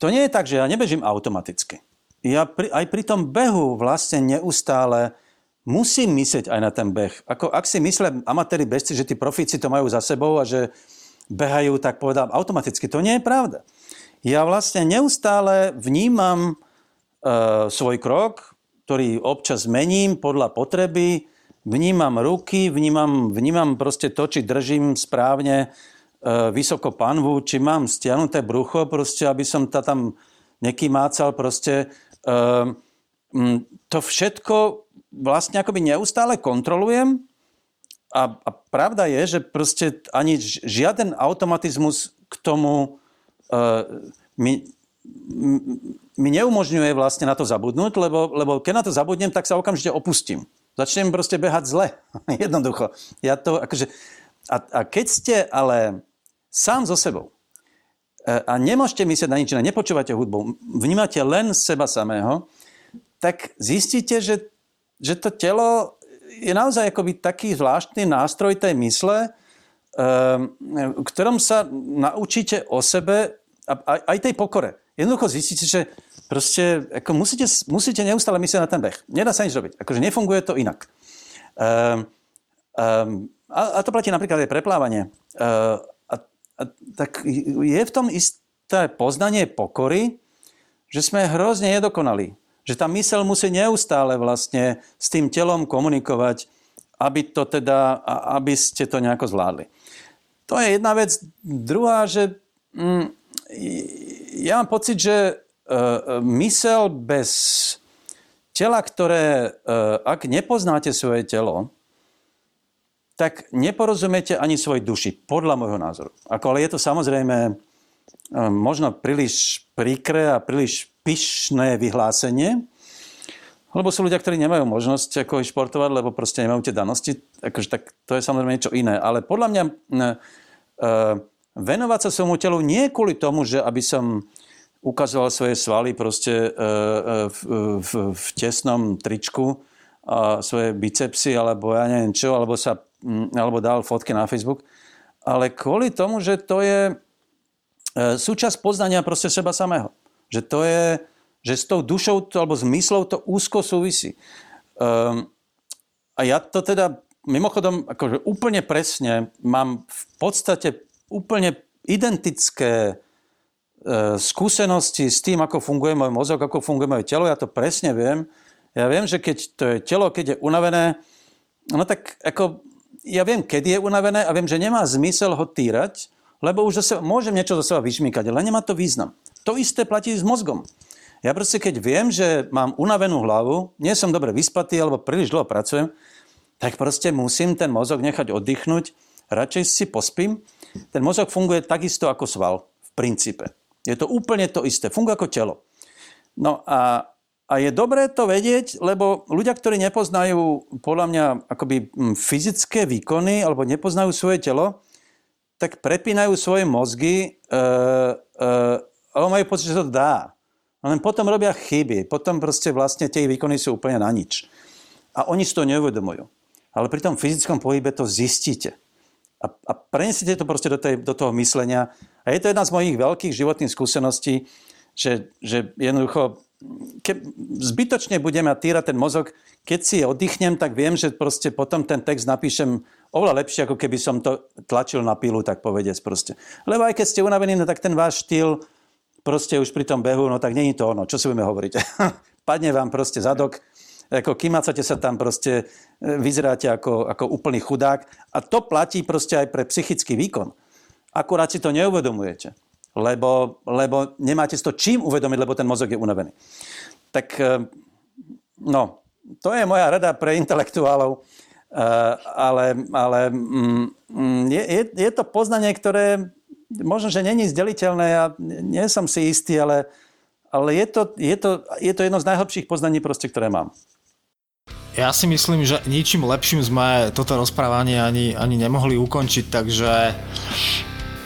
to nie je tak, že ja nebežím automaticky. Ja pri, aj pri tom behu vlastne neustále musím myslieť aj na ten beh. Ako, ak si myslia amatéri bežci, že tí profíci to majú za sebou a že behajú, tak povedám automaticky. To nie je pravda. Ja vlastne neustále vnímam e, svoj krok, ktorý občas mením podľa potreby, vnímam ruky, vnímam, vnímam proste to, či držím správne E, vysoko panvu, či mám stiahnuté brucho, proste, aby som ta tam mácal, proste. E, to všetko vlastne akoby neustále kontrolujem a, a pravda je, že proste ani žiaden automatizmus k tomu uh, mi, mi neumožňuje vlastne na to zabudnúť, lebo, lebo keď na to zabudnem, tak sa okamžite opustím. Začnem proste behať zle. Jednoducho. Ja to akože... A, a keď ste ale sám so sebou. E, a nemôžete myslieť na nič iné, nepočúvate hudbu, vnímate len seba samého, tak zistíte, že, že to telo je naozaj akoby taký zvláštny nástroj tej mysle, v ktorom sa naučíte o sebe a aj tej pokore. Jednoducho zistíte, že proste ako musíte, musíte neustále myslieť na ten beh. Nedá sa nič robiť. Akože nefunguje to inak. Um, um, a, a to platí napríklad aj preplávanie. Uh, tak je v tom isté poznanie pokory, že sme hrozne nedokonali. Že tá mysel musí neustále vlastne s tým telom komunikovať, aby to teda, aby ste to nejako zvládli. To je jedna vec. Druhá, že mm, ja mám pocit, že e, mysel bez tela, ktoré, e, ak nepoznáte svoje telo, tak neporozumiete ani svoj duši, podľa môjho názoru. Ako, ale je to samozrejme e, možno príliš príkre a príliš pyšné vyhlásenie, lebo sú ľudia, ktorí nemajú možnosť ako športovať, lebo proste nemajú tie danosti, akože, tak to je samozrejme niečo iné. Ale podľa mňa e, venovať sa svojmu telu nie kvôli tomu, že aby som ukazoval svoje svaly proste e, v, v, v tesnom tričku, a svoje bicepsy, alebo ja neviem čo, alebo sa alebo dal fotky na Facebook, ale kvôli tomu, že to je e, súčasť poznania proste seba samého. Že to je, že s tou dušou alebo s myslou to úzko súvisí. Um, a ja to teda mimochodom akože úplne presne mám v podstate úplne identické e, skúsenosti s tým, ako funguje môj mozog, ako funguje moje telo. Ja to presne viem. Ja viem, že keď to je telo, keď je unavené, no tak ako ja viem, kedy je unavené a viem, že nemá zmysel ho týrať, lebo už zase môžem niečo zo seba vyšmýkať, ale nemá to význam. To isté platí s mozgom. Ja proste, keď viem, že mám unavenú hlavu, nie som dobre vyspatý alebo príliš dlho pracujem, tak proste musím ten mozog nechať oddychnúť, radšej si pospím. Ten mozog funguje takisto ako sval, v princípe. Je to úplne to isté, funguje ako telo. No a a je dobré to vedieť, lebo ľudia, ktorí nepoznajú podľa mňa akoby mm, fyzické výkony alebo nepoznajú svoje telo, tak prepínajú svoje mozgy, e, e, ale majú pocit, že to dá. Len potom robia chyby, potom proste vlastne tie výkony sú úplne na nič. A oni si to neuvedomujú. Ale pri tom fyzickom pohybe to zistíte. A, a prenesiete to proste do, tej, do toho myslenia. A je to jedna z mojich veľkých životných skúseností, že, že jednoducho ke, zbytočne budem ja týrať ten mozog, keď si oddychnem, tak viem, že proste potom ten text napíšem oveľa lepšie, ako keby som to tlačil na pilu, tak povedec proste. Lebo aj keď ste unavení, no tak ten váš štýl proste už pri tom behu, no tak není to ono. Čo si budeme hovoriť? Padne vám proste zadok, ako kymacate sa tam proste, e, vyzeráte ako, ako úplný chudák. A to platí proste aj pre psychický výkon. Akurát si to neuvedomujete lebo, lebo nemáte si to čím uvedomiť, lebo ten mozog je unavený. Tak eh, no, to je moja rada pre intelektuálov, eh, ale, ale mm, mm, je, je, je to poznanie, ktoré možno, že není zdeliteľné, ja nie som si istý, ale, ale je, to, je, to, je to jedno z najhlbších poznaní, proste, ktoré mám. Ja si myslím, že ničím lepším sme toto rozprávanie ani, ani nemohli ukončiť, takže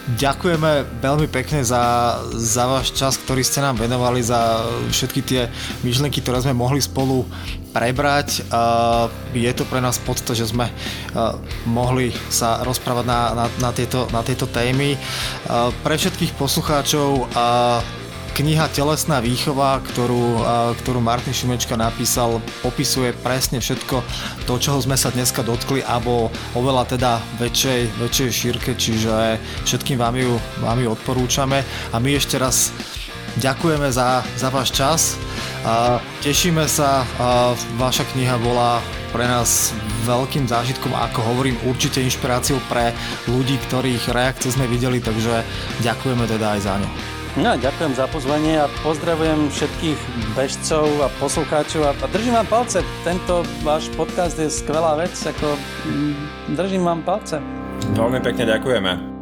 Ďakujeme veľmi pekne za, za váš čas, ktorý ste nám venovali, za všetky tie myšlenky, ktoré sme mohli spolu prebrať. Je to pre nás podsta, že sme mohli sa rozprávať na, na, na, tieto, na tieto témy. Pre všetkých poslucháčov Kniha Telesná výchova, ktorú, ktorú Martin Šimečka napísal, popisuje presne všetko to, čoho sme sa dneska dotkli, alebo oveľa teda väčšej, väčšej šírke, čiže všetkým vám ju, vám ju odporúčame. A my ešte raz ďakujeme za, za váš čas. A tešíme sa, a vaša kniha bola pre nás veľkým zážitkom ako hovorím, určite inšpiráciou pre ľudí, ktorých reakcie sme videli, takže ďakujeme teda aj za ňu. No, ďakujem za pozvanie a pozdravujem všetkých bežcov a poslucháčov a, a držím vám palce. Tento váš podcast je skvelá vec, ako mm, držím vám palce. Veľmi pekne ďakujeme.